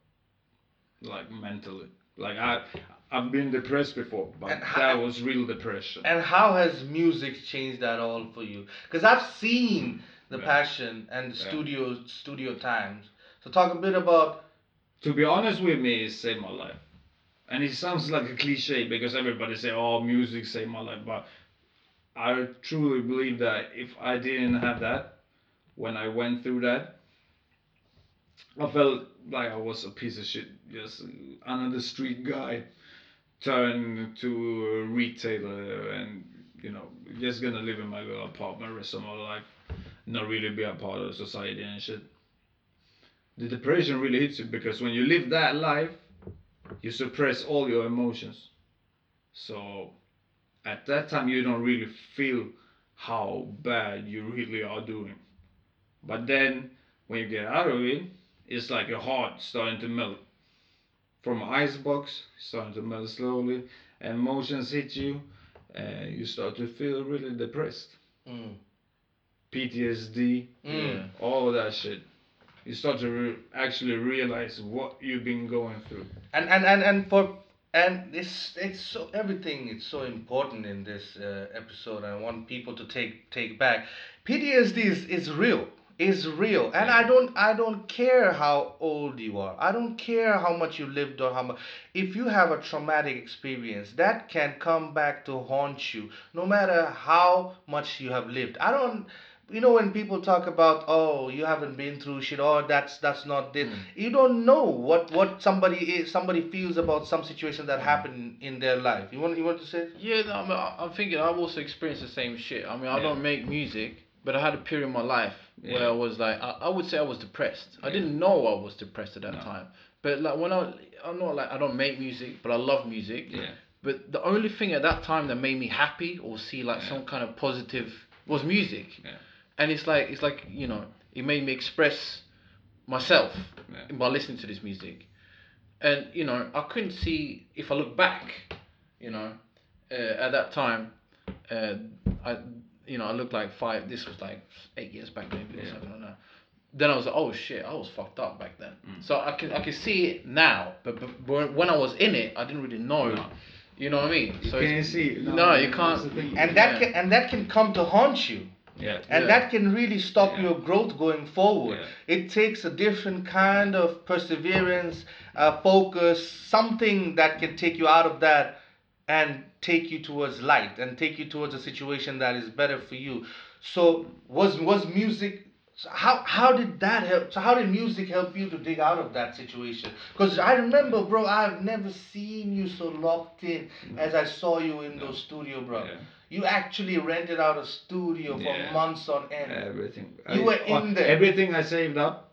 Speaker 4: like mentally. Like I, I've been depressed before, but
Speaker 2: how-
Speaker 4: that was real depression.
Speaker 2: And how has music changed that all for you? Because I've seen the
Speaker 4: Yeah.
Speaker 2: passion and the
Speaker 4: Yeah.
Speaker 2: studio studio times. So talk a bit about
Speaker 4: to be honest with me, it saved my life. And it sounds like a cliche because everybody say, "Oh, music saved my life," but I truly believe that if I didn't have that, when I went through that, I felt like I was a piece of shit, just another street guy, turned to a retailer, and you know, just gonna live in my little apartment rest of my life, not really be a part of society and shit the depression really hits you because when you live that life, you suppress all your emotions. So at that time, you don't really feel how bad you really are doing. But then when you get out of it, it's like your heart starting to melt. From an icebox, starting to melt slowly, emotions hit you, and you start to feel really depressed.
Speaker 2: mm,
Speaker 4: PTSD,
Speaker 2: mm.
Speaker 4: all of that shit. You start to re- actually realize what you've been going through.
Speaker 2: and and and and for and this it's so everything it's so important in this uh, episode. I want people to take take back. PTSD is is real. Is real, and I don't I don't care how old you are. I don't care how much you lived or how much. If you have a traumatic experience, that can come back to haunt you, no matter how much you have lived. I don't. You know when people talk about oh you haven't been through shit or that's that's not this hmm. you don't know what what somebody is somebody feels about some situation that hmm. happened in their life you want you want to say
Speaker 3: Yeah, no, I mean, I- I'm thinking I've also experienced the same shit. I mean, I
Speaker 4: Yeah.
Speaker 3: don't make music, but I had a period in my life where I was like, I, I would say I was depressed. I didn't know I was depressed at that
Speaker 4: No.
Speaker 3: time. But like when I, I'm not like I don't make music, but I love music.
Speaker 4: Yeah.
Speaker 3: But the only thing at that time that made me happy or see like some kind of positive was music.
Speaker 4: Yeah.
Speaker 3: And it's like it's like you know it made me express myself
Speaker 4: Yeah.
Speaker 3: by listening to this music. And you know I couldn't see if I look back, you know, uh, at that time, uh, I you know I looked like five. This was like eight years back maybe or something like that. Then I was like, oh shit, I was fucked up back then.
Speaker 4: Mm.
Speaker 3: So I can I can see it now, but, but when when I was in it, I didn't really know.
Speaker 4: No.
Speaker 3: You know what I mean?
Speaker 4: You
Speaker 3: so
Speaker 4: can't see.
Speaker 3: No,
Speaker 4: No,
Speaker 3: you can't.
Speaker 2: and that
Speaker 3: Yeah.
Speaker 2: can and that can come to haunt you
Speaker 4: Yeah.
Speaker 2: and
Speaker 3: Yeah.
Speaker 2: that can really stop
Speaker 4: Yeah.
Speaker 2: your growth going forward
Speaker 4: Yeah.
Speaker 2: it takes a different kind of perseverance uh, focus something that can take you out of that and take you towards light and take you towards a situation that is better for you so was was music so how how did that help so how did music help you to dig out of that situation because i remember bro i've never seen you so locked in as i saw you in those studio bro
Speaker 4: Yeah.
Speaker 2: You actually rented out a studio for
Speaker 4: Yeah.
Speaker 2: months on end.
Speaker 4: Everything.
Speaker 2: You were in there.
Speaker 4: Everything I saved up,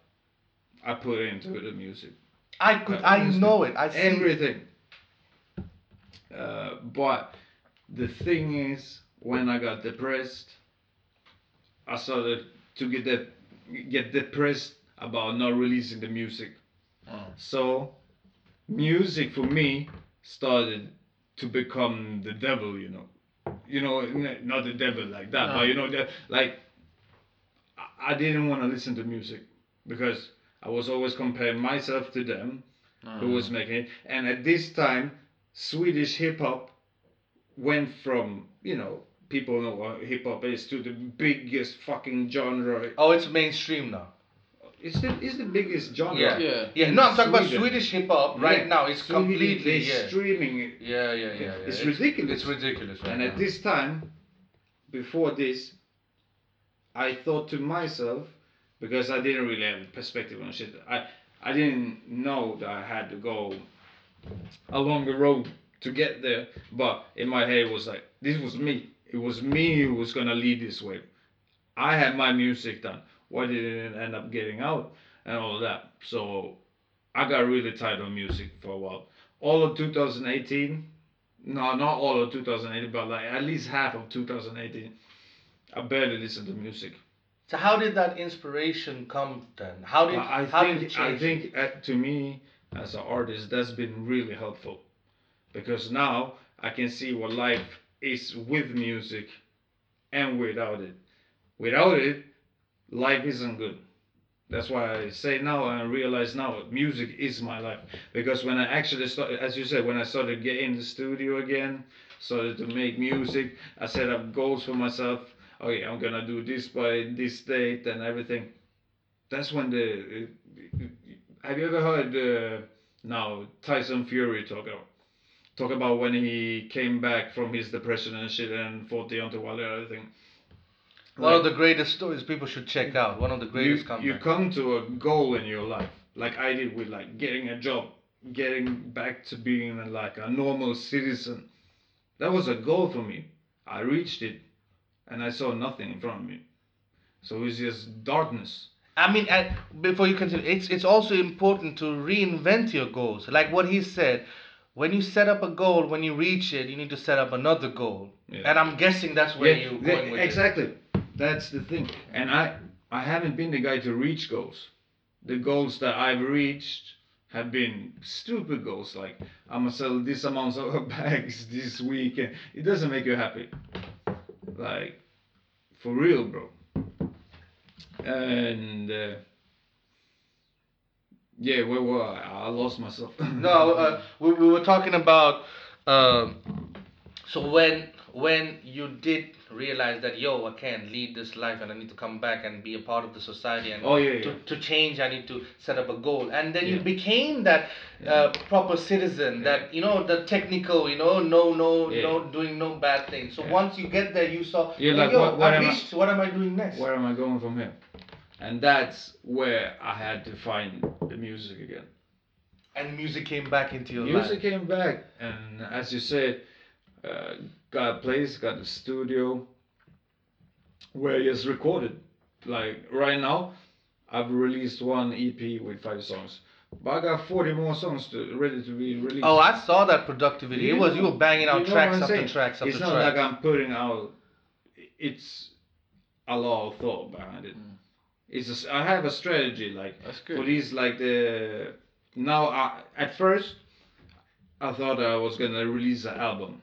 Speaker 4: I put into the music.
Speaker 2: I could,
Speaker 4: Uh,
Speaker 2: I know it. I see
Speaker 4: everything. Uh, but the thing is, when I got depressed, I started to get that get depressed about not releasing the music.
Speaker 3: Oh.
Speaker 4: So, music for me started to become the devil. You know, you know, not the devil like that,
Speaker 3: No.
Speaker 4: but you know, the, like I- I didn't want to listen to music because I was always comparing myself to them who was ah. making it. And at this time, Swedish hip hop went from, you know, people know what hip hop is to the biggest fucking genre.
Speaker 2: Oh, it's mainstream now.
Speaker 4: It's the, it's the biggest genre.
Speaker 2: Yeah.
Speaker 3: Yeah.
Speaker 2: Yeah, no, I'm talking about Swedish hip hop right
Speaker 4: Yeah.
Speaker 2: now. It's
Speaker 4: Sweden,
Speaker 2: completely yeah.
Speaker 4: streaming it.
Speaker 2: Yeah, yeah, yeah, yeah.
Speaker 4: It's ridiculous.
Speaker 2: It's ridiculous. Right
Speaker 4: And at this time, before this, I thought to myself, because I didn't really have perspective on shit, I, I didn't know that I had to go along the road to get there. But in my head, it was like, this was me. It was me who was going to lead this way. I had my music done. Why did it end up getting out? And all of that. So I got really tired of music for a while. All of 2018, no, not all of 2018, but like at least half of 2018, I barely listened to music.
Speaker 2: So how did that inspiration come then? How did
Speaker 4: I I
Speaker 2: how did
Speaker 4: think I think uh, to me as an artist that's been really helpful because now I can see what life is with music and without it. Without it, life isn't good. That's why I say now and realize now music is my life because when I actually started, as you said, when I started getting in the studio again, started to make music, I set up goals for myself. Okay, I'm gonna do this by this date and everything that's when the have you ever heard uh, now Tyson Fury talk about talk about when he came back from his depression and shit and fought Deontay Wilder and everything.
Speaker 2: One of the greatest stories people should check out. One of the greatest
Speaker 4: you, you come to a goal in your life like I did with like getting a job, getting back to being a, like a normal citizen. That was a goal for me. I reached it, and I saw nothing in front of me. So it's just darkness.
Speaker 2: I mean, and before you continue, it's it's also important to reinvent your goals. Like what he said, when you set up a goal, when you reach it, you need to set up another goal.
Speaker 4: Yeah.
Speaker 2: And I'm guessing that's where
Speaker 4: Yeah,
Speaker 2: you're going with it.
Speaker 4: exactly. That's the thing. And I I haven't been the guy to reach goals. The goals that I've reached have been stupid goals like I'm gonna sell this amount of bags this week and it doesn't make you happy. Like for real, bro. And uh, yeah, where were I? I lost myself.
Speaker 2: No, uh, we, we were talking about. Um, so when when you did realize that yo, I can't lead this life and I need to come back and be a part of the society and
Speaker 4: Oh, yeah,
Speaker 2: to,
Speaker 4: yeah.
Speaker 2: to change, I need to set up a goal, and then you became that uh, proper citizen, that you know the technical, you know, no, no,
Speaker 4: Yeah.
Speaker 2: no, doing no bad things. So
Speaker 4: Yeah.
Speaker 2: once you get there, you saw,
Speaker 4: Yeah, like,
Speaker 2: yo,
Speaker 4: what- what
Speaker 2: I
Speaker 4: am I-
Speaker 2: What am I doing next?
Speaker 4: where am I going from here? And that's where I had to find the music again.
Speaker 2: And music came back into your life.
Speaker 4: Music
Speaker 2: life.
Speaker 4: came back, and as you said, uh, got a place, got a studio where it's recorded. Like right now, I've released one EP with five songs, but I got 40 more songs to, ready to be released.
Speaker 2: Oh, I saw that productivity.
Speaker 4: You
Speaker 2: it was
Speaker 4: know-
Speaker 2: you were banging out tracks
Speaker 4: what I'm
Speaker 2: after
Speaker 4: saying?
Speaker 2: tracks after
Speaker 4: It's not
Speaker 2: tracks.
Speaker 4: like I'm putting out. It's a lot of thought behind it.
Speaker 3: Mm.
Speaker 4: It's a s I have a strategy like
Speaker 3: That's
Speaker 4: for these like the now I, at first I thought I was gonna release an album,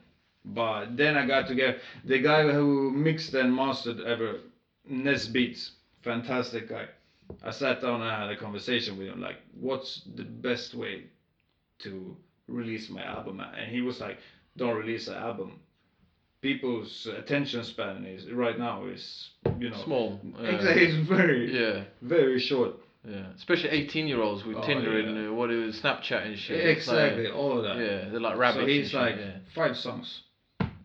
Speaker 4: but then I got to get the guy who mixed and mastered ever Nes Beats, fantastic guy. I sat down and had a conversation with him like, what's the best way to release my album? And he was like, don't release an album. People's attention span is right now is you know
Speaker 3: Small.
Speaker 4: Exactly, it's very
Speaker 3: Yeah,
Speaker 4: very short.
Speaker 3: yeah. Especially 18 year olds with
Speaker 4: Oh,
Speaker 3: Tinder
Speaker 4: yeah.
Speaker 3: and uh, what is Snapchat and shit. It's like-
Speaker 4: Exactly, all of that.
Speaker 3: yeah, they're like rabbits.
Speaker 4: So he's like
Speaker 3: shit, yeah.
Speaker 4: five songs.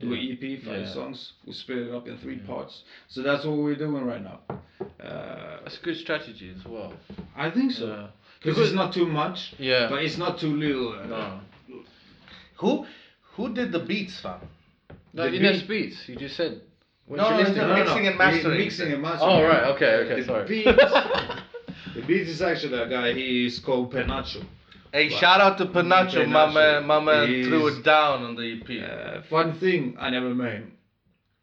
Speaker 4: Do
Speaker 3: Yeah.
Speaker 4: an EP, five
Speaker 3: Yeah.
Speaker 4: songs. We split it up in three
Speaker 3: Yeah.
Speaker 4: parts. So that's what we're doing right now. Uh,
Speaker 3: That's a good strategy as well.
Speaker 4: I think so.
Speaker 3: Yeah.
Speaker 4: Because it's not too much,
Speaker 3: Yeah.
Speaker 4: but it's not too little. Uh,
Speaker 3: no.
Speaker 2: Who who did the beats, fam?
Speaker 3: No,
Speaker 4: The beat-
Speaker 3: Beats. You just said. When
Speaker 2: No, no,
Speaker 3: listened-
Speaker 4: No, no, no.
Speaker 2: Mixing and mastering.
Speaker 4: Mixing and mastering.
Speaker 3: Oh right, okay, okay,
Speaker 4: the
Speaker 3: sorry.
Speaker 4: Beats, the beats is actually a guy. He is called Penacho.
Speaker 2: Hey,
Speaker 4: Wow.
Speaker 2: shout out to Panacho, my
Speaker 4: Panacho.
Speaker 2: man. My man threw it down on the EP.
Speaker 4: Uh, fun thing I never met him.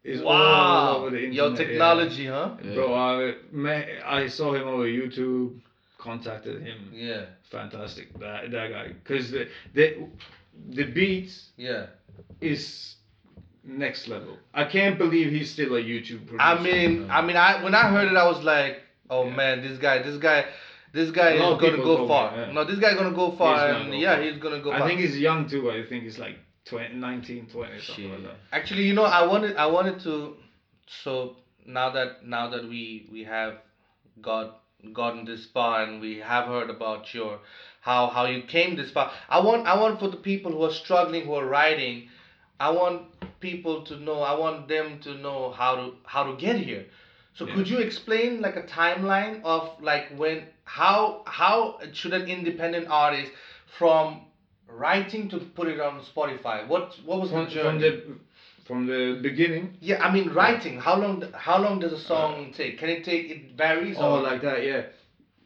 Speaker 4: It's all
Speaker 2: wow,
Speaker 4: over the
Speaker 2: yo,
Speaker 4: internet, yeah.
Speaker 2: technology, huh?
Speaker 3: Yeah.
Speaker 4: Bro, I met, I saw him over YouTube, contacted him.
Speaker 2: Yeah,
Speaker 4: Fantastic, that that guy. Cause the the the beats
Speaker 2: yeah.
Speaker 4: is next level. I can't believe he's still a YouTube producer.
Speaker 2: I mean, I mean, I when I heard it, I was like, oh
Speaker 4: Yeah.
Speaker 2: man, this guy, this guy, this guy is gonna go far.
Speaker 4: me, yeah.
Speaker 2: No, this guy is gonna go far,
Speaker 4: He's
Speaker 2: and
Speaker 4: go
Speaker 2: yeah,
Speaker 4: far.
Speaker 2: he's gonna go far.
Speaker 4: I
Speaker 2: far.
Speaker 4: think he's young too. I think he's like 20, 19, 20, something like that.
Speaker 2: Actually, you know, I wanted, I wanted to. So now that now that we we have got gotten this far and we have heard about your how how you came this far, I want I want for the people who are struggling, who are writing, I want people to know. I want them to know how to how to get here. So
Speaker 4: Yeah.
Speaker 2: could you explain like a timeline of like when how how should an independent artist from writing to put it on Spotify? What what was
Speaker 4: From,
Speaker 2: the journey?
Speaker 4: from the from the beginning.
Speaker 2: Yeah, I mean writing. How long? How long does a song take? Can it take? It varies.
Speaker 4: Oh,
Speaker 2: or-
Speaker 4: like that, yeah.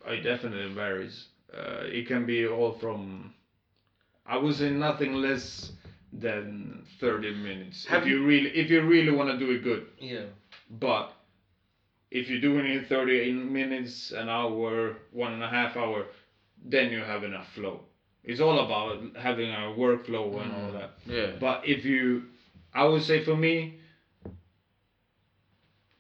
Speaker 4: It definitely varies. Uh, it can be all from. I would say nothing less than thirty minutes.
Speaker 2: Have
Speaker 4: if you really, if you really want to do it good,
Speaker 2: Yeah.
Speaker 4: but if you're doing it thirty minutes, an hour, one and a half hour, then you have enough flow. It's all about having a workflow and all
Speaker 3: Mm.
Speaker 4: that.
Speaker 3: Yeah.
Speaker 4: But if you, I would say for me,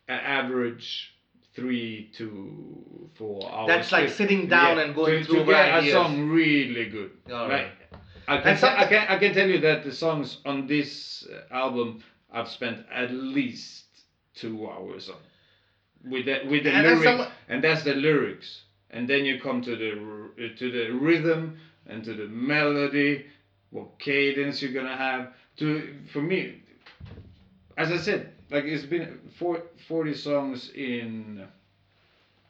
Speaker 4: an average three to four hours.
Speaker 2: That's like sitting down and going
Speaker 4: to,
Speaker 2: through
Speaker 4: to get
Speaker 2: ideas.
Speaker 4: a song really good.
Speaker 2: All right.
Speaker 4: I can,
Speaker 2: And some-
Speaker 4: I can I can tell you that the songs on this uh, album I've spent at least two hours on with the with the
Speaker 2: And some-
Speaker 4: and that's the lyrics, and then you come to the to the rhythm and to the melody, what cadence you're gonna have. To for me, as I said, like it's been four, 40 songs in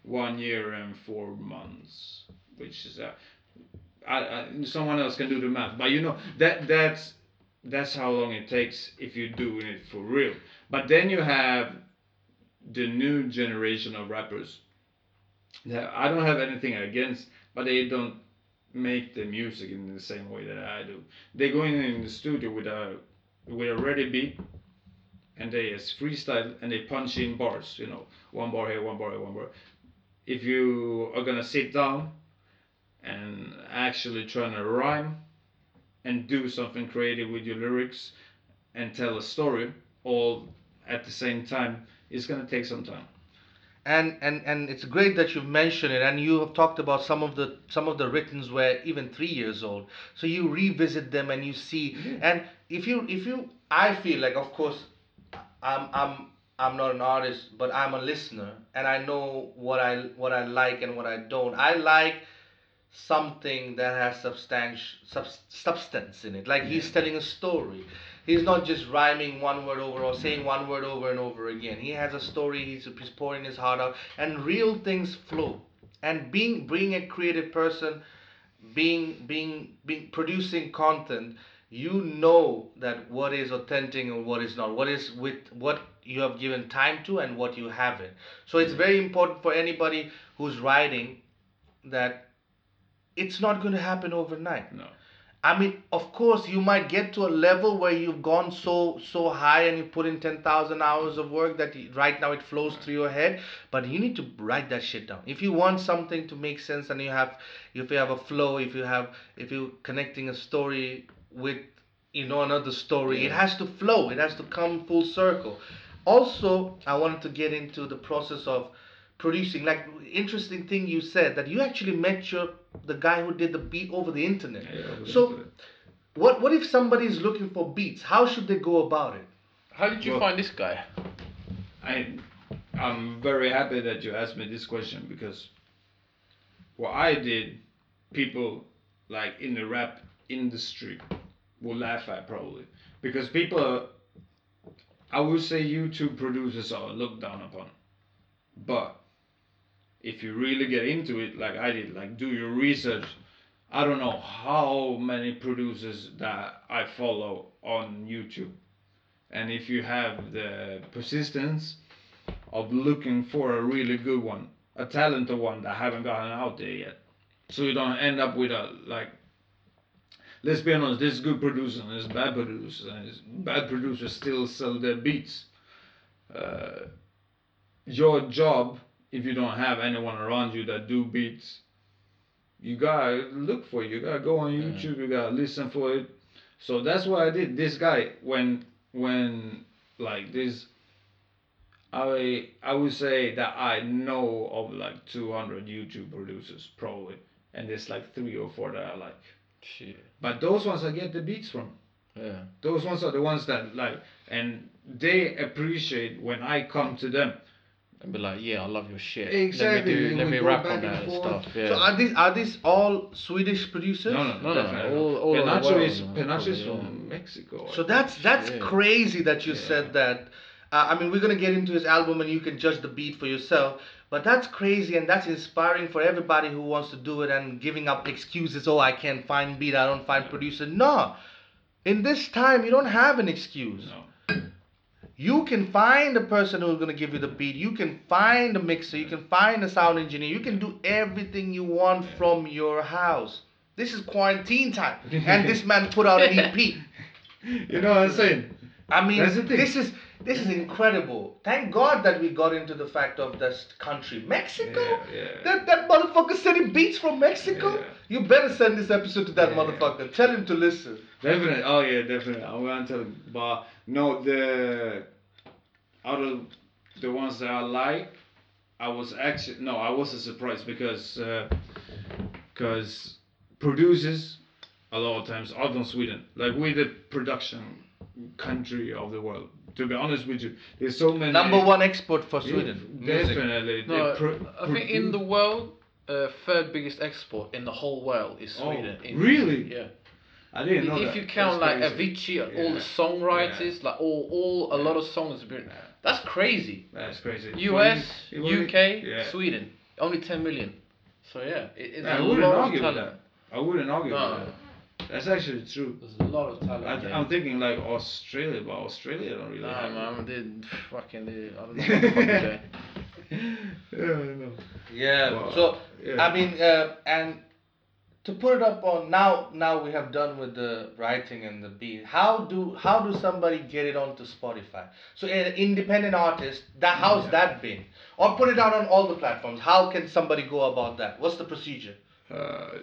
Speaker 4: one year and four months, which is uh, I, I, someone else can do the math, but you know that that's that's how long it takes if you're doing it for real. But then you have the new generation of rappers. that I don't have anything against, but they don't make the music in the same way that I do. They go in in the studio with a with a ready beat, and they just freestyle and they punch in bars. You know, one bar here, one bar here, one bar. If you are gonna sit down and actually trying to rhyme and do something creative with your lyrics and tell a story all at the same time, it's gonna take some time.
Speaker 2: and and and it's great that you've mentioned it and you have talked about some of the some of the writtens were even three years old. So you revisit them and you see mm-hmm. and if you if you i feel like of course i'm i'm i'm not an artist but i'm a listener and i know what i what i like and what i don't. I like something that has substance subs, substance in it. Like he's telling a story he's not just rhyming one word over or saying one word over and over again. He has a story he's, he's pouring his heart out. And real things flow. And being being a creative person being being being producing content you know that what is authentic and what is not. What is with what you have given time to and what you haven't. So it's very important for anybody who's writing that it's not going to happen overnight.
Speaker 4: No.
Speaker 2: I mean, of course, you might get to a level where you've gone so so high and you put in ten thousand hours of work that you, right now it flows through your head. But you need to write that shit down. If you want something to make sense and you have, if you have a flow, if you have, if you're connecting a story with, you know, another story, it has to flow. It has to come full circle. Also, I wanted to get into the process of producing. Like interesting thing you said that you actually met your the guy who did the beat over the internet.
Speaker 4: Yeah, over the
Speaker 2: so
Speaker 4: internet.
Speaker 2: what what if somebody is looking for beats? How should they go about it?
Speaker 3: How did you
Speaker 4: Well-
Speaker 3: find this guy?
Speaker 4: I I'm very happy that you asked me this question because what I did, people like in the rap industry will laugh at probably because people are, I would say YouTube producers are looked down upon, but if you really get into it like I did, like do your research, I don't know how many producers that I follow on YouTube and if you have the persistence of looking for a really good one, a talented one that haven't gotten out there yet, so you don't end up with a like. Let's be honest, there's good producers and there's bad producers, and bad producers still sell their beats. Uh, your job, if you don't have anyone around you that do beats, you gotta look for it. You gotta go on YouTube. You gotta listen for it. So that's what I did. This guy, when when like this I I would say that I know of like 200 YouTube producers probably, and there's like three or four that I like.
Speaker 3: Shit.
Speaker 4: But those ones I get the beats from.
Speaker 3: Yeah.
Speaker 4: Those ones are the ones that like, and they appreciate when I come to them.
Speaker 3: And be like, yeah, I love your shit.
Speaker 4: Exactly,
Speaker 3: Let me do, let me rap on that
Speaker 4: and
Speaker 3: and stuff. Yeah.
Speaker 2: So are these are these all Swedish producers?
Speaker 4: No, no,
Speaker 3: No, no,
Speaker 4: definitely
Speaker 3: all- all
Speaker 4: Penacho
Speaker 3: world,
Speaker 4: is Penacho is from
Speaker 3: yeah.
Speaker 4: Mexico.
Speaker 2: So that's that's
Speaker 3: Yeah.
Speaker 2: crazy that you
Speaker 4: Yeah.
Speaker 2: said that. Uh, I mean, we're gonna get into his album and you can judge the beat for yourself. But that's crazy and that's inspiring for everybody who wants to do it and giving up excuses. Oh, I can't find beat. I don't find producer. No, in this time you don't have an excuse.
Speaker 4: no.
Speaker 2: You can find a person who's gonna give you the beat. You can find a mixer. You can find a sound engineer. You can do everything you want from your house. This is quarantine time, and this man put out an EP.
Speaker 4: You know what I'm saying?
Speaker 2: I mean,
Speaker 4: That's the thing.
Speaker 2: this is this is incredible. Thank God that we got into the fact of this country, Mexico.
Speaker 4: Yeah, yeah.
Speaker 2: That that motherfucker sending beats from Mexico.
Speaker 4: Yeah.
Speaker 2: You better send this episode to that motherfucker. Tell him to listen.
Speaker 4: Definitely. Oh yeah, definitely. I'm gonna tell him. But no, the out of the ones that I like, I was actually no, I wasn't surprised because uh, because producers a lot of times are from Sweden. Like we're the production country of the world. To be honest with you, there's so many
Speaker 2: Number one export for Sweden. music.
Speaker 4: Definitely.
Speaker 3: No,
Speaker 4: pro-
Speaker 3: I think in the world, uh, third biggest export in the whole world is
Speaker 4: Oh,
Speaker 3: Sweden. in
Speaker 4: really?
Speaker 3: Yeah.
Speaker 4: I didn't know
Speaker 3: if
Speaker 4: that.
Speaker 3: you count
Speaker 4: That's
Speaker 3: like
Speaker 4: crazy.
Speaker 3: Avicii, all the songwriters, like all, all a
Speaker 4: Yeah.
Speaker 3: lot of songs have been. That's crazy.
Speaker 4: That's crazy.
Speaker 3: U.S.,
Speaker 4: It
Speaker 3: UK,
Speaker 4: yeah.
Speaker 3: Sweden, only 10 million. So yeah, it, it's
Speaker 4: I
Speaker 3: a
Speaker 4: wouldn't
Speaker 3: lot of
Speaker 4: argue with
Speaker 3: talent.
Speaker 4: that. I wouldn't argue
Speaker 3: No.
Speaker 4: with that. That's actually true.
Speaker 3: There's a lot of talent.
Speaker 4: I,
Speaker 3: there.
Speaker 4: I'm thinking like Australia, but Australia don't really
Speaker 3: Nah,
Speaker 4: have.
Speaker 3: man, they fucking they, I don't know what the fuck is that.
Speaker 4: yeah, I know.
Speaker 2: Yeah.
Speaker 4: Wow.
Speaker 2: So
Speaker 4: Yeah.
Speaker 2: I mean, uh, and to put it up on now, now we have done with the writing and the beat. How do how do somebody get it onto Spotify? So an independent artist, that how's
Speaker 4: Yeah.
Speaker 2: that been? Or put it out on all the platforms. How can somebody go about that? What's the procedure?
Speaker 4: Uh,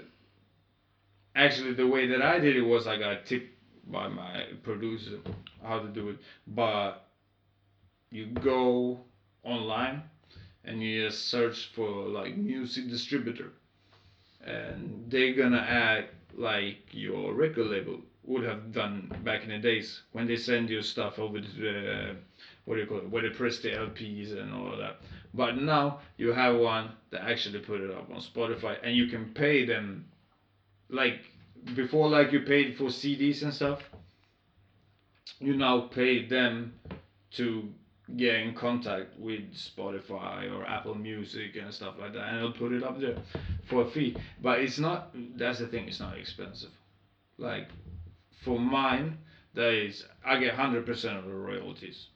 Speaker 4: actually, the way that I did it was I got tipped by my producer how to do it. But you go online and you just search for like music distributor, and they're gonna act like your record label would have done back in the days when they send you stuff over to the what do you call it, where they press the LPs and all of that. But now you have one that actually put it up on Spotify, and you can pay them like before, like you paid for CDs and stuff. You now pay them to get in contact with Spotify or Apple Music and stuff like that, and they'll put it up there for a fee. But it's not. That's the thing. It's not expensive. Like for mine, that is, I get hundred percent of the royalties.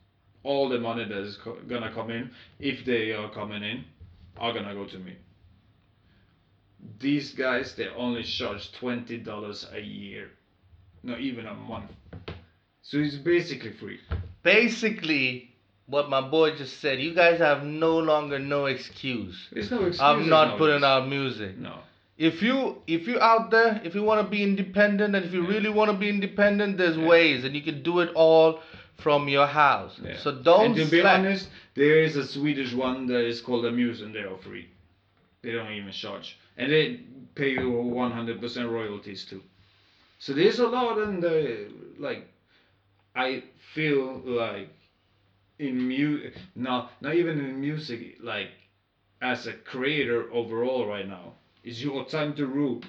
Speaker 4: All the money that is co- gonna come in, if they are coming in, are gonna go to me. These guys they only charge twenty dollars a year, not even a month. So it's basically free.
Speaker 2: Basically, what my boy just said, you guys have no longer no excuse
Speaker 4: There's no excuse.
Speaker 2: of not
Speaker 4: nowadays.
Speaker 2: putting out music.
Speaker 4: No.
Speaker 2: If you if you out there, if you want to be independent, and if you
Speaker 4: Yeah.
Speaker 2: really want to be independent, there's
Speaker 4: Yeah.
Speaker 2: ways, and you can do it all from your house.
Speaker 4: Yeah.
Speaker 2: So don't
Speaker 4: And to be
Speaker 2: slack.
Speaker 4: honest, there is a Swedish one that is called Amuse and they are free. They don't even charge. And they pay you 100% royalties too. So there's a lot in the, like, I feel like in mu not not even in music, like, as a creator overall right now, is your time to rule.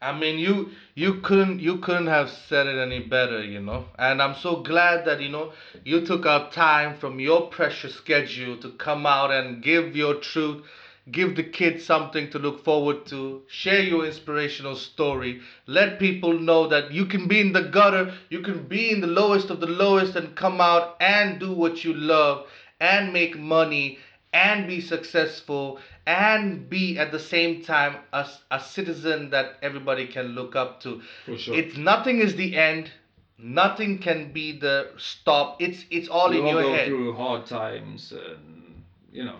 Speaker 2: I mean, you you couldn't you couldn't have said it any better, you know. And I'm so glad that you know you took out time from your precious schedule to come out and give your truth, give the kids something to look forward to, share your inspirational story, let people know that you can be in the gutter, you can be in the lowest of the lowest and come out and do what you love and make money and be successful and be at the same time a, a citizen that everybody can look up to.
Speaker 4: For sure.
Speaker 2: It's nothing is the end. Nothing can be the stop. It's it's all
Speaker 4: we
Speaker 2: in
Speaker 4: all
Speaker 2: your
Speaker 4: go
Speaker 2: head.
Speaker 4: through hard times and, you know,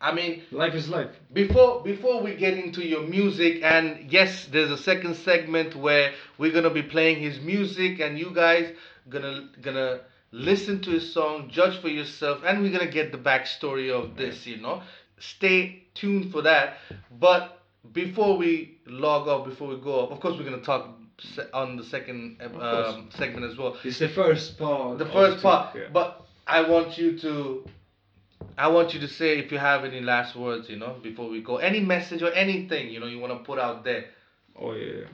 Speaker 2: I mean,
Speaker 4: life is life.
Speaker 2: before before we get into your music and yes there's a second segment where we're gonna be playing his music and you guys gonna gonna listen to his song judge for yourself and we're gonna get the backstory of this you know stay tuned for that but before we log off before we go off of course we're gonna talk on the second um, segment as well
Speaker 4: It's the first part.
Speaker 2: the first part
Speaker 4: yeah.
Speaker 2: but i want you to i want you to say if you have any last words you know before we go any message or anything you know you want to put out there
Speaker 4: Oh yeah.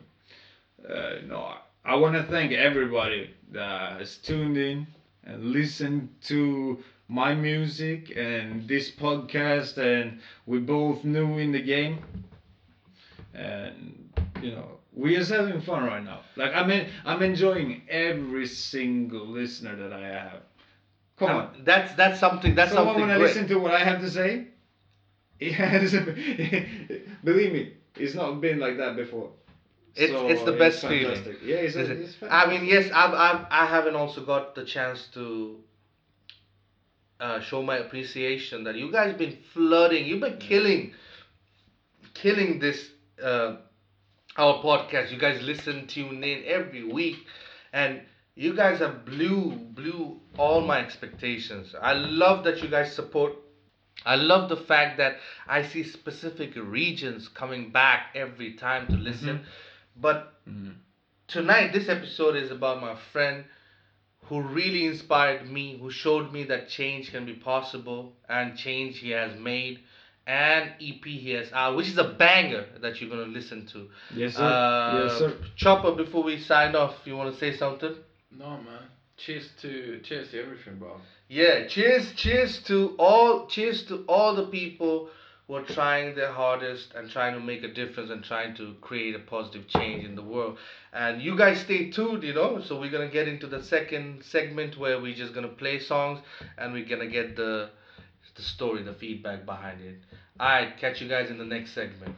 Speaker 4: Uh, no, I- want to thank everybody that has tuned in and listened to my music and this podcast, and we're both new in the game, and you know we're just having fun right now. Like I mean, I'm enjoying every single listener that I have. Come
Speaker 2: Um,
Speaker 4: on.
Speaker 2: that's that's something that's
Speaker 4: Someone
Speaker 2: something
Speaker 4: wanna
Speaker 2: great.
Speaker 4: listen to what I have to say? Believe me, it's not been like that before.
Speaker 2: It's-
Speaker 4: So,
Speaker 2: it's the best
Speaker 4: fantastic. Yeah, it's,
Speaker 2: Is it?
Speaker 4: it's
Speaker 2: I mean, yes, I've, I've I haven't also got the chance to uh, show my appreciation that you guys been flooding. You've been killing, killing this uh, our podcast. You guys listen, tune in every week, and you guys have blew blew all my expectations. I love that you guys support. I love the fact that I see specific regions coming back every time to listen. But
Speaker 4: Mhm.
Speaker 2: tonight this episode is about my friend who really inspired me who showed me that change can be possible and change he has made and ep he has out which is a banger that you're going to listen to
Speaker 4: Yes, sir.
Speaker 2: uh,
Speaker 4: yes, sir.
Speaker 2: chopper before we sign off you want to say something
Speaker 3: No man. Cheers to cheers to everything, bro.
Speaker 2: yeah cheers cheers to all cheers to all the people who are trying their hardest and trying to make a difference and trying to create a positive change in the world and you guys stay tuned you know so we're gonna get into the second segment where we're just gonna play songs and we're gonna get the the story the feedback behind it all right catch you guys in the next segment